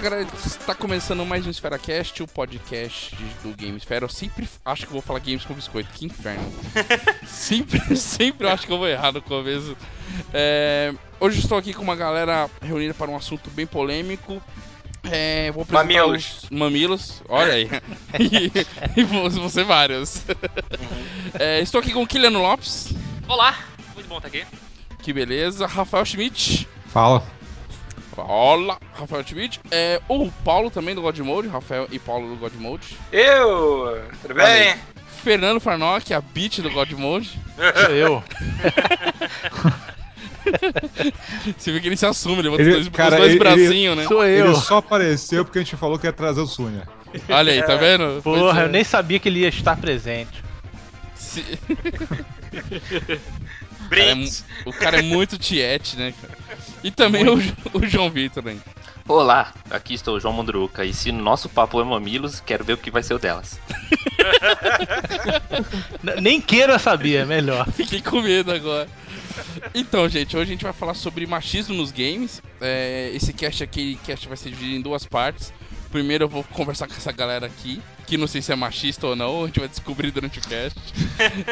Fala galera, está começando mais um EsferaCast, o podcast do GameSfera. Eu sempre acho que vou falar games com biscoito, que inferno. sempre, sempre acho que eu vou errar no começo. É, hoje estou aqui com uma galera reunida para um assunto bem polêmico. É, vou apresentar Mamilos. os mamilos, olha aí. e, e você vários. É, estou aqui com o Kiliano Lopes, Olá, muito bom estar aqui. que beleza. Rafael Schmidt. Fala. Olá, Rafael Schmidt. É, o Paulo também do God Mode, Rafael e Paulo do God Mode. Eu, tudo bem? Fernando Farnock, a beat do God Mode. Sou eu. Você vê que ele se assume, levanta Ele- os dois, os cara, dois ele- bracinhos, né? Sou eu. Ele só apareceu porque a gente falou que ia trazer o Sunha. Olha aí, tá vendo? Pois Porra, é. eu nem sabia que ele ia estar presente. Se- Brinks. cara é o cara é muito tiete, né, cara? E também o, o João Vitor, né? Olá, aqui estou o João Mondruca e se o nosso papo é mamilos, quero ver o que vai ser o delas. Nem queira saber, é melhor. Fiquei com medo agora. Então, gente, hoje a gente vai falar sobre machismo nos games. É, esse cast aqui cast vai ser dividido em duas partes. Primeiro eu vou conversar com essa galera aqui, que não sei se é machista ou não, a gente vai descobrir durante o cast.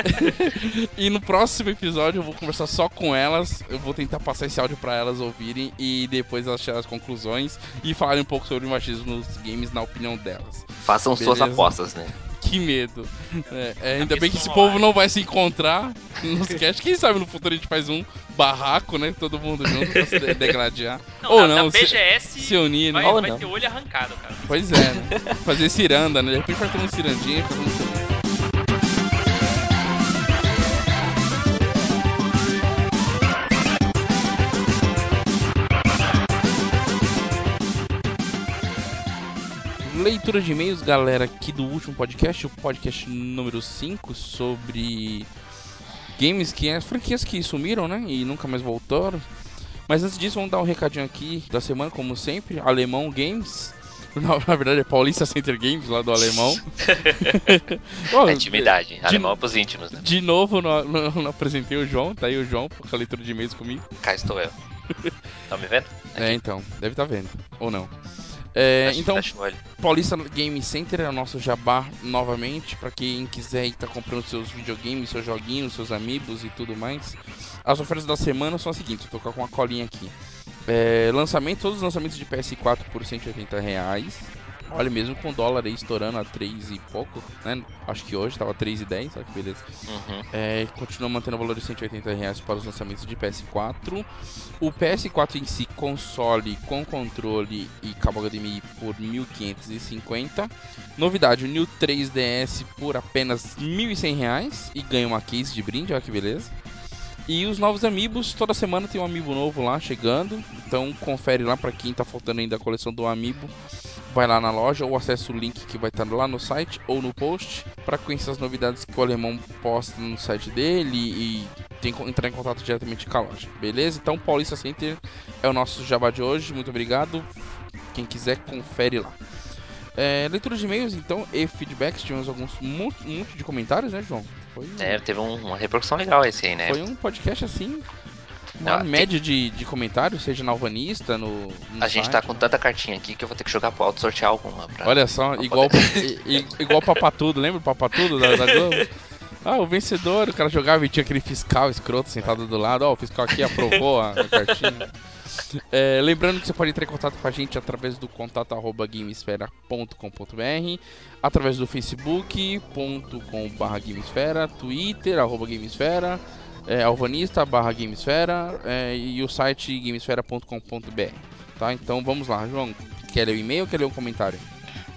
e no próximo episódio eu vou conversar só com elas, eu vou tentar passar esse áudio pra elas ouvirem e depois elas tirarem as conclusões e falarem um pouco sobre o machismo nos games na opinião delas. Façam suas Beleza. apostas, né? Que medo. É, é, ainda Isso bem que esse povo vai. não vai se encontrar nos casts. Quem sabe no futuro a gente faz um barraco, né? Todo mundo junto pra se de- degladiar. Não, Ou na, não, na se- BGS Se unir, né? vai, Ou vai não. ter olho arrancado, cara. Pois é, né? Fazer ciranda, né? De repente vai ter um cirandinho e todo mundo Leitura de e-mails, galera, aqui do último podcast, o podcast número 5, sobre games que as franquias que sumiram, né? E nunca mais voltaram. Mas antes disso, vamos dar um recadinho aqui da semana, como sempre. Alemão Games. Na, na verdade é Paulista Center Games, lá do Alemão. Ó, É intimidade. de- Alemão é pros íntimos, né? De novo, não, não- não apresentei o João. Tá aí o João com a leitura de e-mails comigo. Cá estou eu. Tá me vendo? É, então, deve estar vendo. Ou não. É, então. Paulista Game Center é o nosso jabá novamente para quem quiser estar comprando seus videogames, seus joguinhos, seus amigos e tudo mais. As ofertas da semana são as seguintes, vou tocar com uma colinha aqui. É, lançamento, todos os lançamentos de PS4 por 180 reais. Olha, mesmo com o dólar aí estourando a 3 e pouco, né? Acho que hoje tava 3,10, olha que beleza. Uhum. É, continua mantendo o valor de 180 reais para os lançamentos de PS4. O PS4 em si, console com controle e cabo HDMI por 1.550. Novidade, o New 3DS por apenas 1.100 reais e ganha uma case de brinde, olha que beleza. E os novos Amiibos, toda semana tem um Amiibo novo lá chegando. Então confere lá para quem tá faltando ainda a coleção do Amiibo. Vai lá na loja ou acessa o link que vai estar lá no site ou no post para conhecer as novidades que o alemão posta no site dele e tem que entrar em contato diretamente com a loja. Beleza? Então Paulista Center é o nosso jabá de hoje. Muito obrigado. Quem quiser, confere lá. É, leitura de e-mails, então, e feedbacks. Tivemos alguns um monte de comentários, né, João? Foi, É, teve um- uma repercussão legal esse aí, né? foi um podcast assim. Uma Ah, tem- média de, de comentários, seja na Alvanista, no. no A gente site, tá com né? tanta cartinha aqui que eu vou ter que jogar pro alto sortear alguma. Pra... Olha só, pra igual, poder- i- igual Papatudo, lembra o Papatudo da, da Globo? Ah, o vencedor, o cara jogava e tinha aquele fiscal escroto sentado do lado. Ó, o fiscal aqui aprovou a, a cartinha. É, lembrando que você pode entrar em contato com a gente através do contato arroba gamesfera.com.br, através do facebook.com.br gamesfera, twitter arroba gamesfera, é, alvanista barra gamesfera é, e o site gamesfera.com.br. Tá? Então vamos lá, João. Quer ler o e-mail ou quer ler um comentário?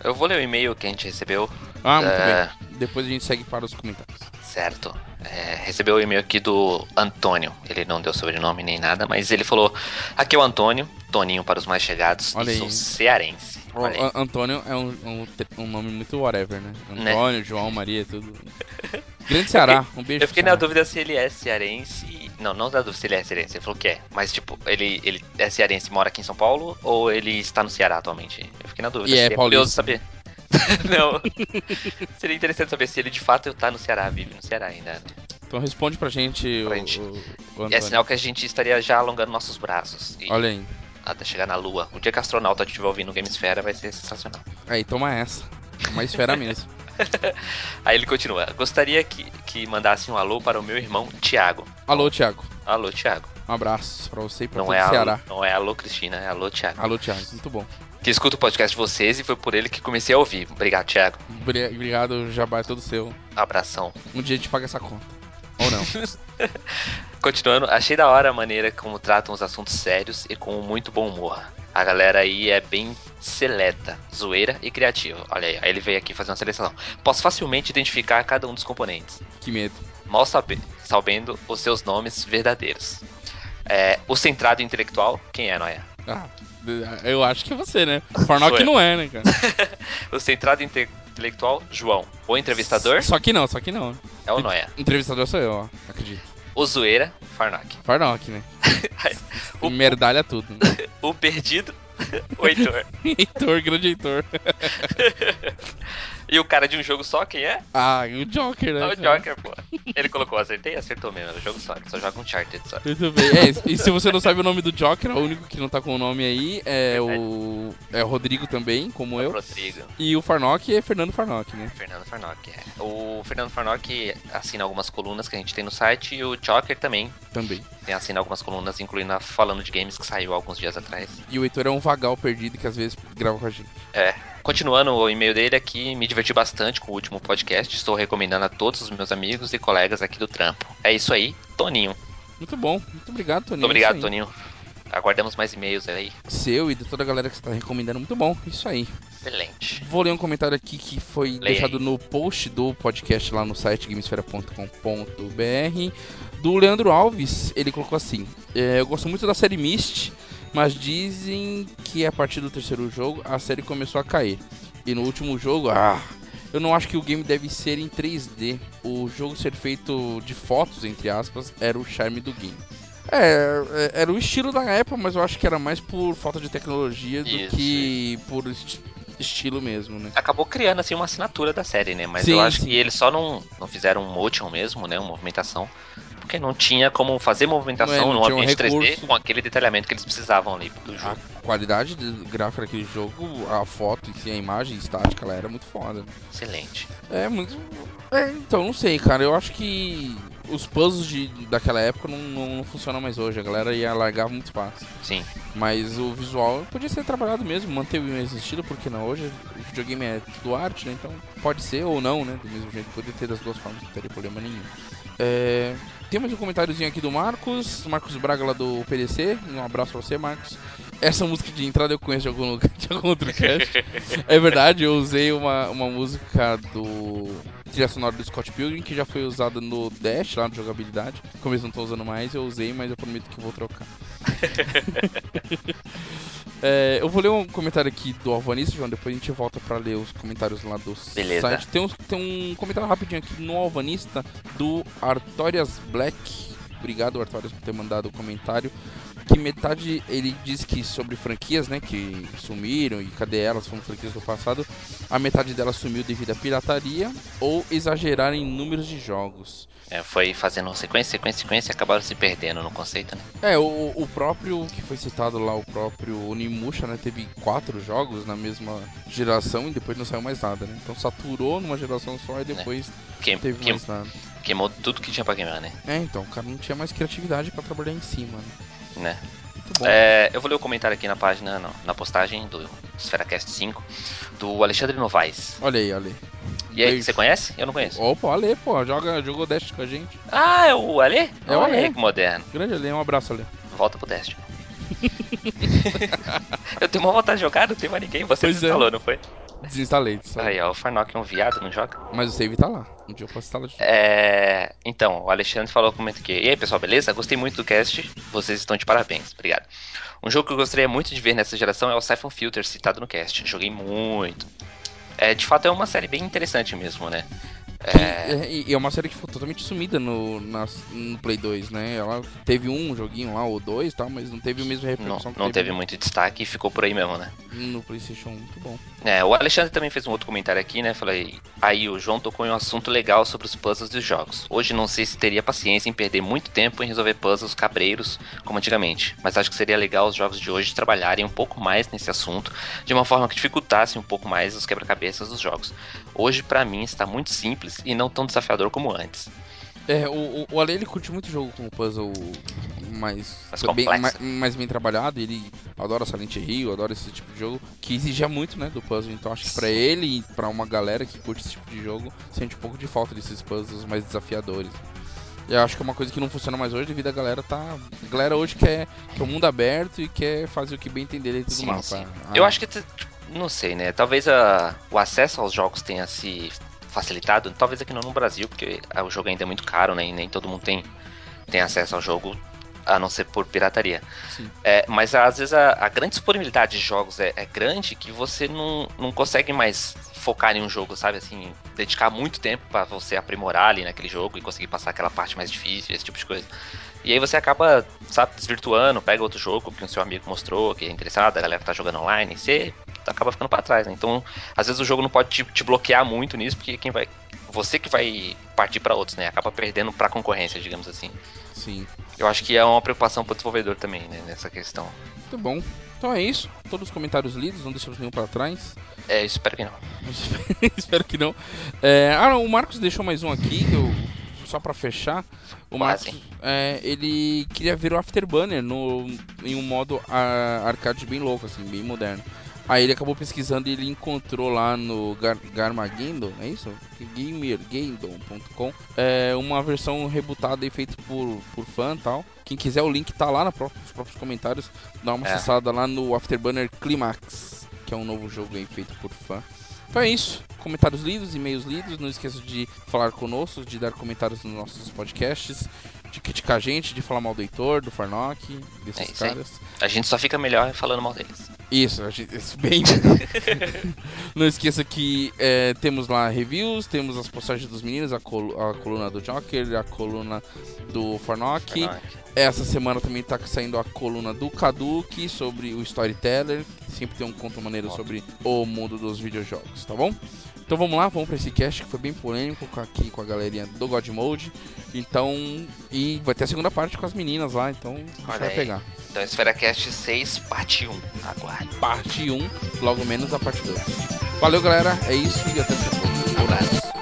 Eu vou ler o e-mail que a gente recebeu. Ah, muito É. bem. Depois a gente segue para os comentários. Certo. É, recebeu o e-mail aqui do Antônio. Ele não deu sobrenome nem nada, mas ele falou: Aqui é o Antônio, Toninho para os mais chegados, Olha e aí. sou cearense. Olha Antônio é um, um, um nome muito whatever, né? Né? Antônio, João, Maria, tudo. Grande Ceará, um beijo Eu fiquei na dúvida se ele é cearense. Não, não na dúvida se ele é cearense. Ele falou que é. Mas, tipo, ele, ele é cearense e mora aqui em São Paulo ou ele está no Ceará atualmente? Eu fiquei na dúvida. E é Seria curioso saber. não. Seria interessante saber se ele de fato tá no Ceará, vive no Ceará ainda. né? Então responde pra gente, Pra o, gente. o, o É sinal que a gente estaria já alongando nossos braços. E Olha aí. até chegar na Lua. O dia que astronauta estiver ouvindo o Gamesfera vai ser sensacional. Aí, toma essa. Uma esfera mesmo. Aí ele continua. Gostaria que, que mandasse um alô para o meu irmão Thiago. Alô, Thiago. Alô, Thiago. Um abraço pra você e pra Não todo é, o alô, Ceará. não é alô, Cristina, é alô, Thiago. Alô, Thiago. Muito bom. Que escuta o podcast de vocês e foi por ele que comecei a ouvir. Obrigado, Thiago. Obri- Obrigado, Jabá, é todo seu. Abração. Um dia a gente paga essa conta. Ou não. Continuando, achei da hora a maneira como tratam os assuntos sérios e com muito bom humor. A galera aí é bem seleta, zoeira e criativa. Olha aí, aí ele veio aqui fazer uma seleção. Posso facilmente identificar cada um dos componentes, que medo. mal sabe- sabendo os seus nomes verdadeiros. É, o centrado intelectual, quem é, Noia? Ah, eu acho que é você, né? Farnock não é, né, cara? O centrado inte- intelectual, João. O entrevistador Só que não, só que não. é o Noia. Entrevistador sou eu, ó. Acredito. O zoeira, Farnock. Farnock, né? O- Merdalha tudo. O perdido, o Heitor. Heitor, grande Heitor. E o cara de um jogo só, quem é? Ah, e o Joker, né? É o? Joker, pô. Ele colocou, acertei? Acertou mesmo, é um jogo só. Ele só joga um Uncharted só. Muito bem. É, e se você não sabe o nome do Joker, o único que não tá com o nome aí é o. É o Rodrigo também, como eu. Rodrigo. E o Farnock é Fernando Farnock, né? Fernando Farnock, é. O Fernando Farnock assina algumas colunas que a gente tem no site e o Joker também Também. tem assina algumas colunas, incluindo a Falando de Games, que saiu alguns dias atrás. E o Heitor é um vagal perdido que às vezes grava com a gente. É. Continuando o e-mail dele aqui, me diverti bastante com o último podcast. Estou recomendando a todos os meus amigos e colegas aqui do trampo. É isso aí, Toninho. Muito bom. Muito obrigado, Toninho. Muito obrigado, aí. Toninho. Aguardamos mais e-mails aí. Seu e de toda a galera que você tá recomendando. Muito bom. Isso aí. Excelente. Vou ler um comentário aqui que foi deixado aí. no post do podcast lá no site gamesfera.com.br do Leandro Alves. Ele colocou assim: "É, Eu gosto muito da série Myst, mas dizem que a partir do terceiro jogo a série começou a cair. E no último jogo, ah, eu não acho que o game deve ser em 3D. O jogo ser feito de fotos, entre aspas, era o charme do game. É, é, era o estilo da época, mas eu acho que era mais por falta de tecnologia do Isso, que por esti- estilo mesmo, né? Acabou criando assim uma assinatura da série, né? Mas Sim, eu acho sim. que eles só não, não fizeram um motion mesmo, né? Uma movimentação. Porque não tinha como fazer movimentação Não é, não num tinha um ambiente 3D recurso. com aquele detalhamento que eles precisavam ali do A jogo. qualidade de gráfica daquele jogo, a foto si, a imagem estática, ela era muito foda. né? Excelente. É muito. É, então, não sei, cara. Eu acho que os puzzles de, daquela época não, não, não funcionam mais hoje. A galera ia largar muito espaço. Sim. Mas o visual podia ser trabalhado mesmo, manter o mesmo estilo, porque não? Hoje o videogame é tudo arte, né? Então pode ser ou não, né? Do mesmo jeito, poderia ter das duas formas, não teria problema nenhum. É, Tem mais um comentáriozinho aqui do Marcos, Marcos Braga lá do PDC. Um abraço pra você, Marcos. Essa música de entrada eu conheço de algum lugar, de algum outro cast. é verdade, eu usei uma, uma música do trilha sonora do Scott Pilgrim, que já foi usada no Dash, lá no jogabilidade. Como eles não estão usando mais, eu usei, mas eu prometo que vou trocar. É, eu vou ler um comentário aqui do Alvanista, João, depois a gente volta pra ler os comentários lá do Beleza. site. Tem um, tem um comentário rapidinho aqui no Alvanista do Artorias Black. Obrigado, Artorias, por ter mandado o comentário. Que metade ele diz que sobre franquias, né, que sumiram e cadê elas, foram franquias do passado. A metade delas sumiu devido à pirataria ou exagerar em números de jogos. É, foi fazendo sequência, sequência, sequência e acabaram se perdendo no conceito, né? É, o, o próprio que foi citado lá, o próprio Onimusha, né? Teve quatro jogos na mesma geração e depois não saiu mais nada, né? Então saturou numa geração só e depois Queim, não teve queim- mais nada. queimou tudo que tinha pra queimar, né? É, então, o cara não tinha mais criatividade pra trabalhar em cima, né? Né? É, eu vou ler o comentário aqui na página, não, na postagem do SferaCast 5, do Alexandre Novaes. Olha aí, olha aí. E aí, Beijo. você conhece? Eu não conheço. Opa, Ale, pô, joga, jogou Dash com a gente. Ah, é o Ale? É o Ale. que moderno. Grande Ale, um abraço, Ale. Volta pro teste. eu tenho uma vontade de jogar, não tem mais ninguém. Você Pois é. instalou, não foi? Desinstalei. Aí, ó, o Farnock é um viado, não joga? Mas o save tá lá. Um dia eu posso instalar de novo. É. Então, o Alexandre falou comenta aqui. E aí, pessoal, beleza? Gostei muito do cast. Vocês estão de parabéns. Obrigado. Um jogo que eu gostaria muito de ver nessa geração é o Siphon Filter, citado no cast. Joguei muito. É, de fato, é uma série bem interessante mesmo, né? É, e é uma série que ficou totalmente sumida no, no Play 2, né? Ela teve um joguinho lá, ou dois e tal, mas não teve o mesmo Não, repercussão que não teve muito destaque e ficou por aí mesmo, né? no PlayStation 1. Muito bom. É, o Alexandre também fez um outro comentário aqui, né? Falei, aí o João tocou em um assunto legal sobre os puzzles dos jogos. Hoje não sei se teria paciência em perder muito tempo em resolver puzzles cabreiros como antigamente, mas acho que seria legal os jogos de hoje trabalharem um pouco mais nesse assunto, de uma forma que dificultasse um pouco mais os quebra-cabeças dos jogos. Hoje, pra mim, está muito simples e não tão desafiador como antes. É, o, o, Ale ele curte muito jogo com puzzle mais, Mais bem, mais, mais bem trabalhado. Ele adora Silent Hill, adora esse tipo de jogo que exigia muito, né, do puzzle. Então acho que pra ele e pra uma galera que curte esse tipo de jogo, sente um pouco de falta desses puzzles mais desafiadores. Eu acho que é uma coisa que não funciona mais hoje devido a galera tá. A galera hoje quer, quer o mundo aberto e quer fazer o que bem entender dentro do Sim, mapa. sim. Ah, Eu acho que, não sei, né? Talvez a- o acesso aos jogos tenha se facilitado, talvez aqui não no Brasil, porque o jogo ainda é muito caro, né? E nem todo mundo tem, tem acesso ao jogo, a não ser por pirataria. É, mas às vezes a, a grande disponibilidade de jogos é, é grande que você não, não consegue mais focar em um jogo, sabe? Assim, dedicar muito tempo pra você aprimorar ali naquele jogo e conseguir passar aquela parte mais difícil, esse tipo de coisa. E aí você acaba, sabe, desvirtuando, pega outro jogo que o seu amigo mostrou, que é interessado, a galera tá jogando online, e você acaba ficando pra trás, né? Então, às vezes o jogo não pode te, te bloquear muito nisso, porque quem vai. Você que vai partir pra outros, né? Acaba perdendo pra concorrência, digamos assim. Sim. Eu acho que é uma preocupação pro desenvolvedor também, né? Nessa questão. Muito bom. Então é isso. Todos os comentários lidos, não deixamos nenhum pra trás. É, espero que não. Espero que não. É, ah, não, o Marcos deixou mais um aqui, eu, só pra fechar. O. Marcos, é, ele queria ver o Afterburner no, em um modo ah, arcade bem louco, assim, bem moderno. Aí ele acabou pesquisando e ele encontrou lá no Gar Garmageddon, é isso? Gamergaddon.com é uma versão rebutada e feita por, por fã e tal. Quem quiser, o link tá lá nos próprios comentários. Dá uma É. acessada lá no Afterburner Climax, que é um novo jogo aí feito por fã. Então é isso. Comentários lidos, e-mails lidos. Não esqueça de falar conosco, de dar comentários nos nossos podcasts, de criticar a gente, de falar mal do Heitor, do Farnock, desses É aí. caras. A gente só fica melhor falando mal deles. Isso, a gente, isso bem. Não esqueça que é, temos lá reviews, temos as postagens dos meninos, a, colu- a coluna do Joker, a coluna do Farnock. Essa semana também tá saindo a coluna do Kaduki sobre o Storyteller, sempre tem um conto maneiro sobre o mundo dos videojogos, tá bom? Então vamos lá, vamos pra esse cast que foi bem polêmico aqui com a galerinha do God Mode. Então, e vai ter a segunda parte com as meninas lá, então a gente vai pegar. Então, Esfera Cast 6, parte 1. Aguarde. Parte 1, logo menos a parte 2. Valeu, galera, é isso e até daqui a pouco. Abraço.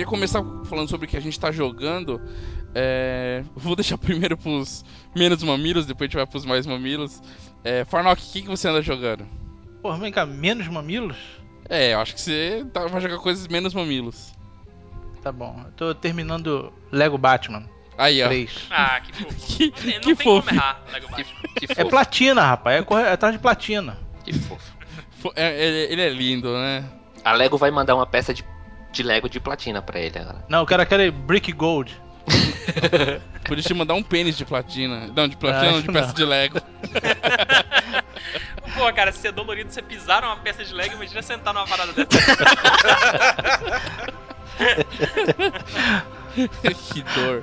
Queria começar falando sobre o que a gente tá jogando. É, vou deixar primeiro pros menos mamilos, depois a gente vai pros mais mamilos. É, Farnock, o que, que você anda jogando? Porra, vem cá, menos mamilos? É, eu acho que você tá- vai jogar coisas menos mamilos. Tá bom. Eu tô terminando Lego Batman Aí, ó. 3. Ah, que fofo. Que, Não tem, que fofo. como errar, Lego Que, Batman. que É fofo. platina, rapaz. É, corre... é atrás de platina. Que fofo. Fo- é, ele, ele é lindo, né? A Lego vai mandar uma peça de, de Lego de platina pra ele agora. Não, eu quero aquele Brick Gold. Podia te mandar um pênis de platina. Não, de platina, Ah, não, de peça não. de Lego. Pô, cara, se é dolorido você pisar numa peça de Lego, imagina sentar numa parada dessa. que dor.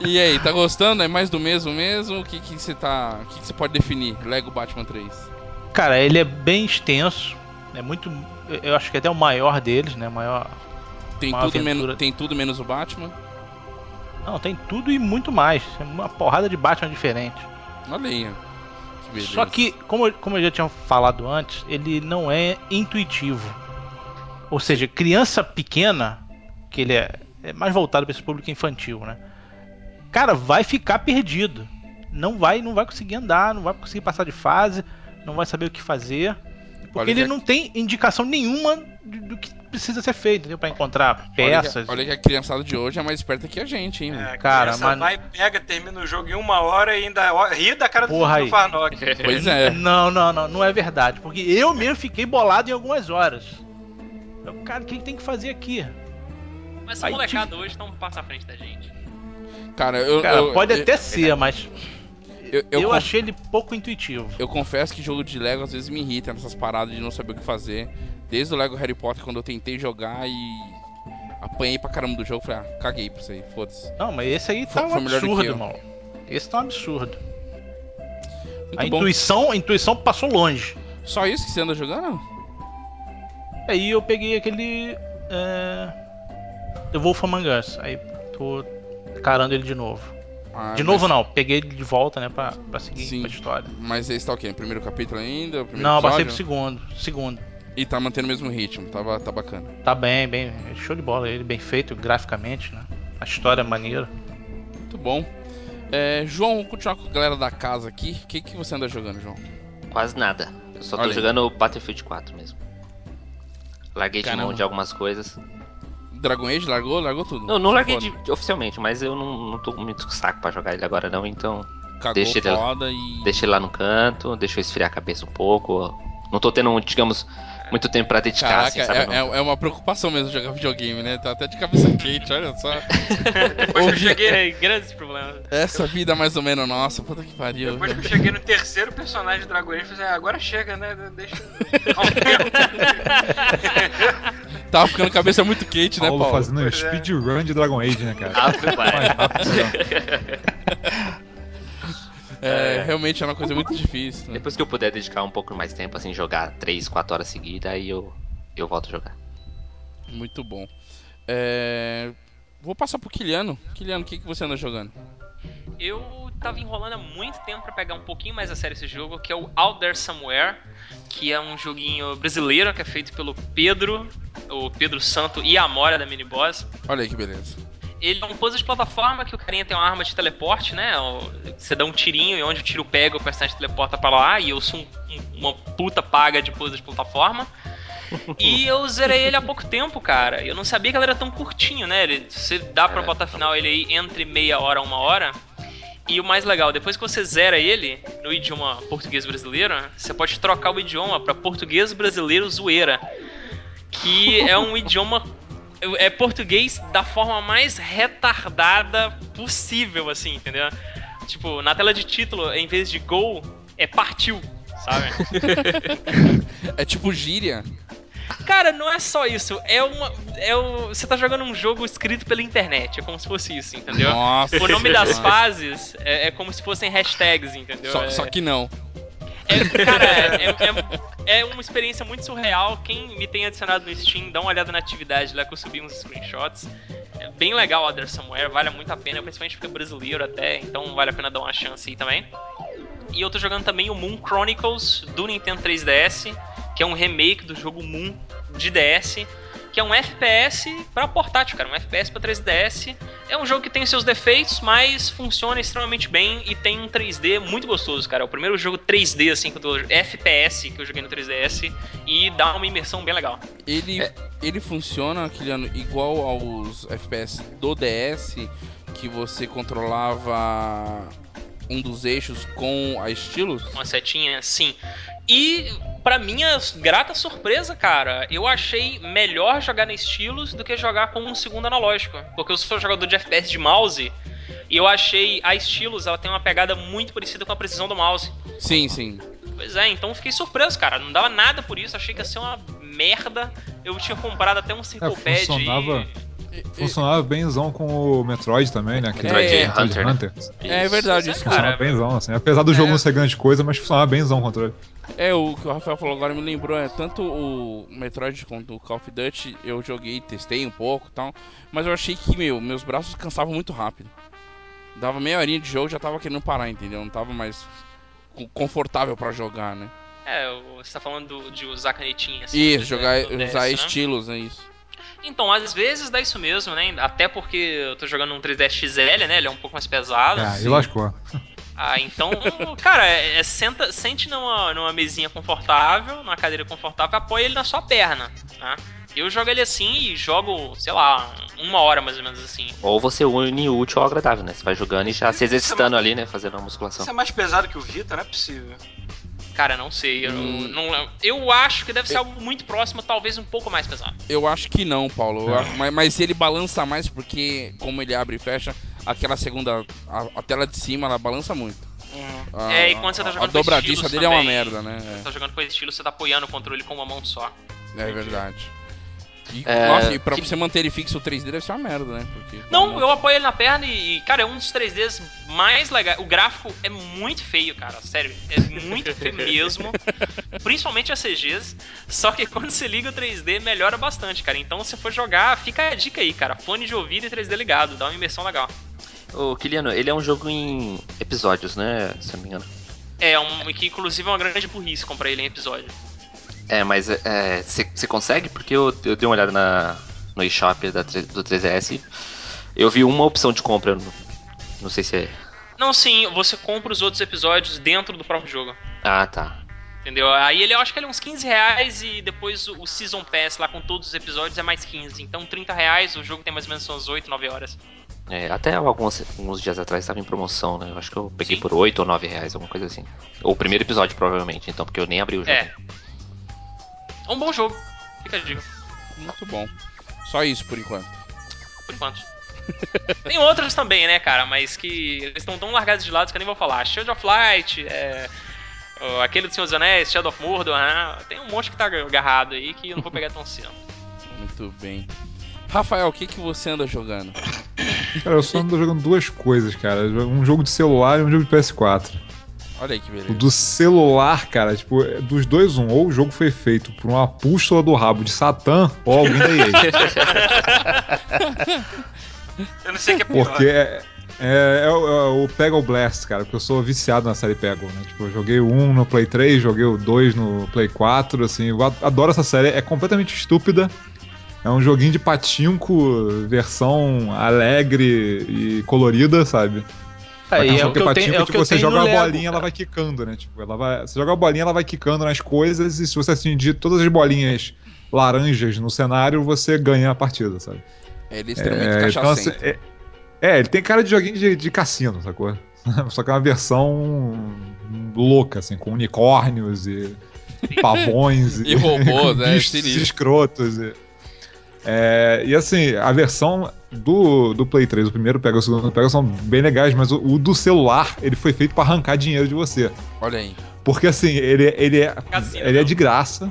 E aí, tá gostando? É mais do mesmo mesmo? O que que você tá, o que que você pode definir Lego Batman 3? Cara, ele é bem extenso. É muito. Eu acho que até o maior deles, né? Maior. Tem Uma tudo, menos, tem tudo menos o Batman? Não, tem tudo e muito mais. É uma porrada de Batman diferente. Olha aí. Que. Só que, como, eu- como eu já tinha falado antes, ele não é intuitivo. Ou seja, criança pequena, que ele é, é mais voltado para esse público infantil, né? Cara, vai ficar perdido. Não vai, não vai conseguir andar, não vai conseguir passar de fase, não vai saber o que fazer. Porque ele que- não tem indicação nenhuma do, do que precisa ser feito, entendeu? Para encontrar Olha peças. que, olha que a criançada de hoje é mais esperta que a gente, hein? É, Cara, mas- vai, pega, termina o jogo em uma hora e ainda ri da cara do Porra do aí. Farnock. Pois é. Não, não, não, não é verdade. Porque eu mesmo fiquei bolado em algumas horas. Eu, cara, o que tem que fazer aqui? Mas essa Aí molecada hoje não passa à frente da gente. Cara, eu, Cara, eu- pode eu- até ser, mas eu, eu, eu, con- achei ele pouco intuitivo. eu confesso que jogo de Lego às vezes me irrita nessas paradas de não saber o que fazer. Desde o Lego Harry Potter, quando eu tentei jogar e apanhei pra caramba do jogo, falei, ah, caguei pra isso aí, foda-se. Não, mas esse aí tá Foi- um foi absurdo, eu. irmão. Esse tá um absurdo. Muito A bom. intuição, a intuição passou longe. Só isso que você anda jogando? Aí eu peguei aquele. É... The Wolf Among Us. Aí tô encarando ele de novo. Ah, de mas- novo não, peguei ele de volta, né, pra, pra seguir Sim. a história. Mas esse tá o quê? Primeiro capítulo ainda? Primeiro Não, passei pro episódio? segundo. Segundo. E tá mantendo o mesmo ritmo, tava, tá bacana. Tá bem, bem. Show de bola ele, bem feito graficamente, né? A história é maneira. Muito bom. É, João, vamos continuar com a galera da casa aqui. O que, que você anda jogando, João? Quase nada. Eu só tô Olha aí. jogando o Battlefield 4 mesmo. Larguei de Caramba. mão de algumas coisas. Dragon Age largou? Largou tudo. Não, não larguei de- oficialmente, mas eu não, não tô muito com saco pra jogar ele agora não, então Cagou deixa ele- foda e. deixa ele lá no canto, deixa eu esfriar a cabeça um pouco. Não tô tendo, digamos, muito tempo pra dedicar, Caraca, assim, sabe? é, é- é uma preocupação mesmo jogar videogame, né? Tá até de cabeça quente, olha só. Depois que eu cheguei, grandes problemas. Essa vida mais ou menos nossa, puta que pariu. Depois que eu cheguei no terceiro personagem do Dragon Age, eu falei, ah, agora chega, né? Deixa. Um. Tava ficando a cabeça muito quente, né, Paulo Paulo? fazendo Pois é. speedrun de Dragon Age, né, cara? Rápido, melhor. É, realmente é uma coisa muito difícil. né? Depois que eu puder dedicar um pouco mais tempo, assim, jogar 3, 4 horas seguidas, aí eu, eu volto a jogar. Muito bom. É, Vou passar pro Kiliano. Kiliano, o que, que você anda jogando? Eu tava enrolando há muito tempo pra pegar um pouquinho mais a sério esse jogo, que é o Out There Somewhere, que é um joguinho brasileiro que é feito pelo Pedro, o Pedro Santo e a Amora da Miniboss. Olha aí que beleza. Ele é um puzzle de plataforma que o carinha tem uma arma de teleporte, né? Você dá um tirinho e onde o tiro pega, o personagem teleporta pra lá. E eu sou um- uma puta paga de puzzle de plataforma. E eu zerei ele há pouco tempo, cara. Eu não sabia que ele era tão curtinho, né? Ele, você dá pra É. botar final ele aí entre meia hora a uma hora. E o mais legal, depois que você zera ele no idioma português brasileiro, você pode trocar o idioma pra português brasileiro zoeira. Que é um idioma é português da forma mais retardada possível, assim, entendeu? Tipo, na tela de título, em vez de gol, é partiu, sabe? É tipo gíria. Cara, não é só isso. É uma. É o, você tá jogando um jogo escrito pela internet. É como se fosse isso, entendeu? Nossa. O nome das Nossa. fases é, é como se fossem hashtags, entendeu? Só, É- só que não. É, cara, é, é- é uma experiência muito surreal. Quem me tem adicionado no Steam, dá uma olhada na atividade lá que eu subi uns screenshots. É bem legal o Other Somewhere, vale muito a pena, principalmente porque é brasileiro até, então vale a pena dar uma chance aí também. E eu tô jogando também o Moon Chronicles do Nintendo 3DS, que é um remake do jogo Moon de DS, que é um FPS pra portátil, cara, um FPS pra 3DS. É um jogo que tem seus defeitos, mas funciona extremamente bem e tem um 3D muito gostoso, cara. É o primeiro jogo 3D assim que eu tô FPS que eu joguei no 3DS e dá uma imersão bem legal. Ele, É. ele funciona, Kiliano, igual aos FPS do DS, que você controlava um dos eixos com a estilos? uma setinha assim. E pra minha grata surpresa, cara, eu achei melhor jogar na estilos do que jogar com um segundo analógico, porque eu sou jogador de FPS de mouse e eu achei a estilos, ela tem uma pegada muito parecida com a precisão do mouse. Sim, sim. Pois é, então eu fiquei surpreso, cara. Não dava nada por isso, achei que ia ser uma merda. Eu tinha comprado até um Circle Pad funcionava- e... Funcionava benzão com o Metroid também, né? Aquele Metroid É, Hunter, né? Hunter. É verdade, Isso Funcionava benzão, assim. Apesar do jogo é. não ser grande coisa, mas funcionava benzão o controle. É, o que o Rafael falou agora me lembrou, é tanto o Metroid quanto o Call of Duty, eu joguei, testei um pouco e tal, mas eu achei que, meu, meus braços cansavam muito rápido. Dava meia horinha de jogo já tava querendo parar, entendeu? Não tava mais co- confortável pra jogar, né? É, você tá falando do- de usar canetinha assim. Isso, no- jogar, usar né? estilos, é isso. Então, às vezes dá isso mesmo, né? Até porque eu tô jogando um 3DS XL, né? Ele é um pouco mais pesado. Ah, e lascou. Ah, então, cara, é, é senta, sente numa, numa mesinha confortável, numa cadeira confortável, apoia ele na sua perna, né? Eu jogo ele assim e jogo, sei lá, uma hora mais ou menos assim. Ou você une o útil ao agradável, né? Você vai jogando e já se exercitando ali, né? Fazendo a musculação. Isso é mais pesado que o Vita, não é possível. Cara, não sei. Eu, Hum. não, eu acho que deve ser algo muito próximo, talvez um pouco mais pesado. Eu acho que não, Paulo. Eu acho- mas, mas ele balança mais porque, como ele abre e fecha, aquela segunda. A, a tela de cima ela balança muito. A, É, e quando você tá a- jogando A com dobradiça dele é uma também, merda, né? Você tá jogando com esse estilo, você tá apoiando o controle com uma mão só. É, é verdade. E, É, nossa, e pra que- você manter ele fixo o 3D deve ser uma merda, né? Porque, Não, eu apoio ele na perna e, e, cara, é um dos 3Ds mais legais. O gráfico é muito feio, cara. Sério, é muito feio mesmo. Principalmente as CGs. Só que quando você liga o 3D, melhora bastante, cara. Então, se for jogar, fica a dica aí, cara. Fone de ouvido e 3D ligado. Dá uma imersão legal. Ô, Kiliano, ele é um jogo em episódios, né? Se eu não me engano. É, um, que inclusive é uma grande burrice comprar ele em episódio. É, mas você consegue? Porque eu, eu dei uma olhada na, no eShop da, do 3DS. Eu vi uma opção de compra. Não, não sei se é. Não, sim, você compra os outros episódios dentro do próprio jogo. Ah, tá. Entendeu? Aí ele eu acho que ele é uns 15 reais e depois o o Season Pass lá com todos os episódios é mais 15. Então 30 reais, o jogo tem mais ou menos umas 8, 9 horas. É, até alguns, alguns dias atrás estava em promoção, né? Eu acho que eu peguei Sim. por 8 ou 9 reais, alguma coisa assim. Ou o primeiro episódio, provavelmente, então, porque eu nem abri o jogo. É. É um bom jogo. Fica a dica, Muito bom. Só isso por enquanto. por enquanto. Tem outras também, né, cara? Mas que eles estão tão largados de lado que eu nem vou falar. Shield of Light, é, aquele do Senhor dos Anéis, Shadow of Mordor, né? tem um monte que tá agarrado aí que eu não vou pegar tão cedo. Muito bem. Rafael, o que, que você anda jogando? Cara, eu só ando jogando duas coisas, cara. Um jogo de celular e um jogo de PS4. Olha aí que O beleza. do celular, cara, tipo, é dos dois, um. Ou o jogo foi feito por uma pústula do rabo de Satã, ou alguém da EA. Eu não sei o que é pior. Porque é, é, é o, é o Peggle Blast, cara, porque eu sou viciado na série Peggle, né? Tipo, eu joguei o 1 no Play 3, joguei o 2 no Play 4, assim, eu adoro essa série, é completamente estúpida. É um joguinho de patinco, versão alegre e colorida, sabe? Aí Mas é o que eu tenho, é o tipo, você tenho joga a bolinha, ela vai quicando, né? Tipo, ela vai, você joga a bolinha, ela vai quicando nas coisas, e se você atingir todas as bolinhas laranjas no cenário, você ganha a partida, sabe? Ele é extremamente É, então, assim, é, é, ele tem cara de joguinho de, de cassino, sacou? Só que é uma versão louca, assim, com unicórnios e pavões E robôs, é, bichos escrotos. E, é, e assim, a versão do, do Play 3, o primeiro pega, o segundo pega, são bem legais, mas o, o do celular, ele foi feito pra arrancar dinheiro de você. Olha aí. Porque assim, ele, ele, é, Cassino, ele é de graça.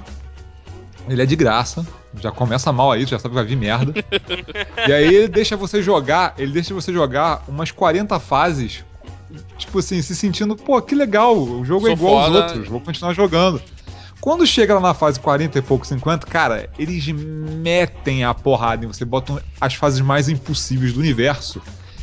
Ele é de graça. Já começa mal aí, já sabe que vai vir merda. e aí ele deixa você jogar, ele deixa você jogar umas 40 fases, tipo assim, se sentindo, pô, que legal, o jogo é Sou igual foda. aos outros, vou continuar jogando. Quando chega lá na fase 40 e pouco, 50, cara, eles metem a porrada em você, botam as fases mais impossíveis do universo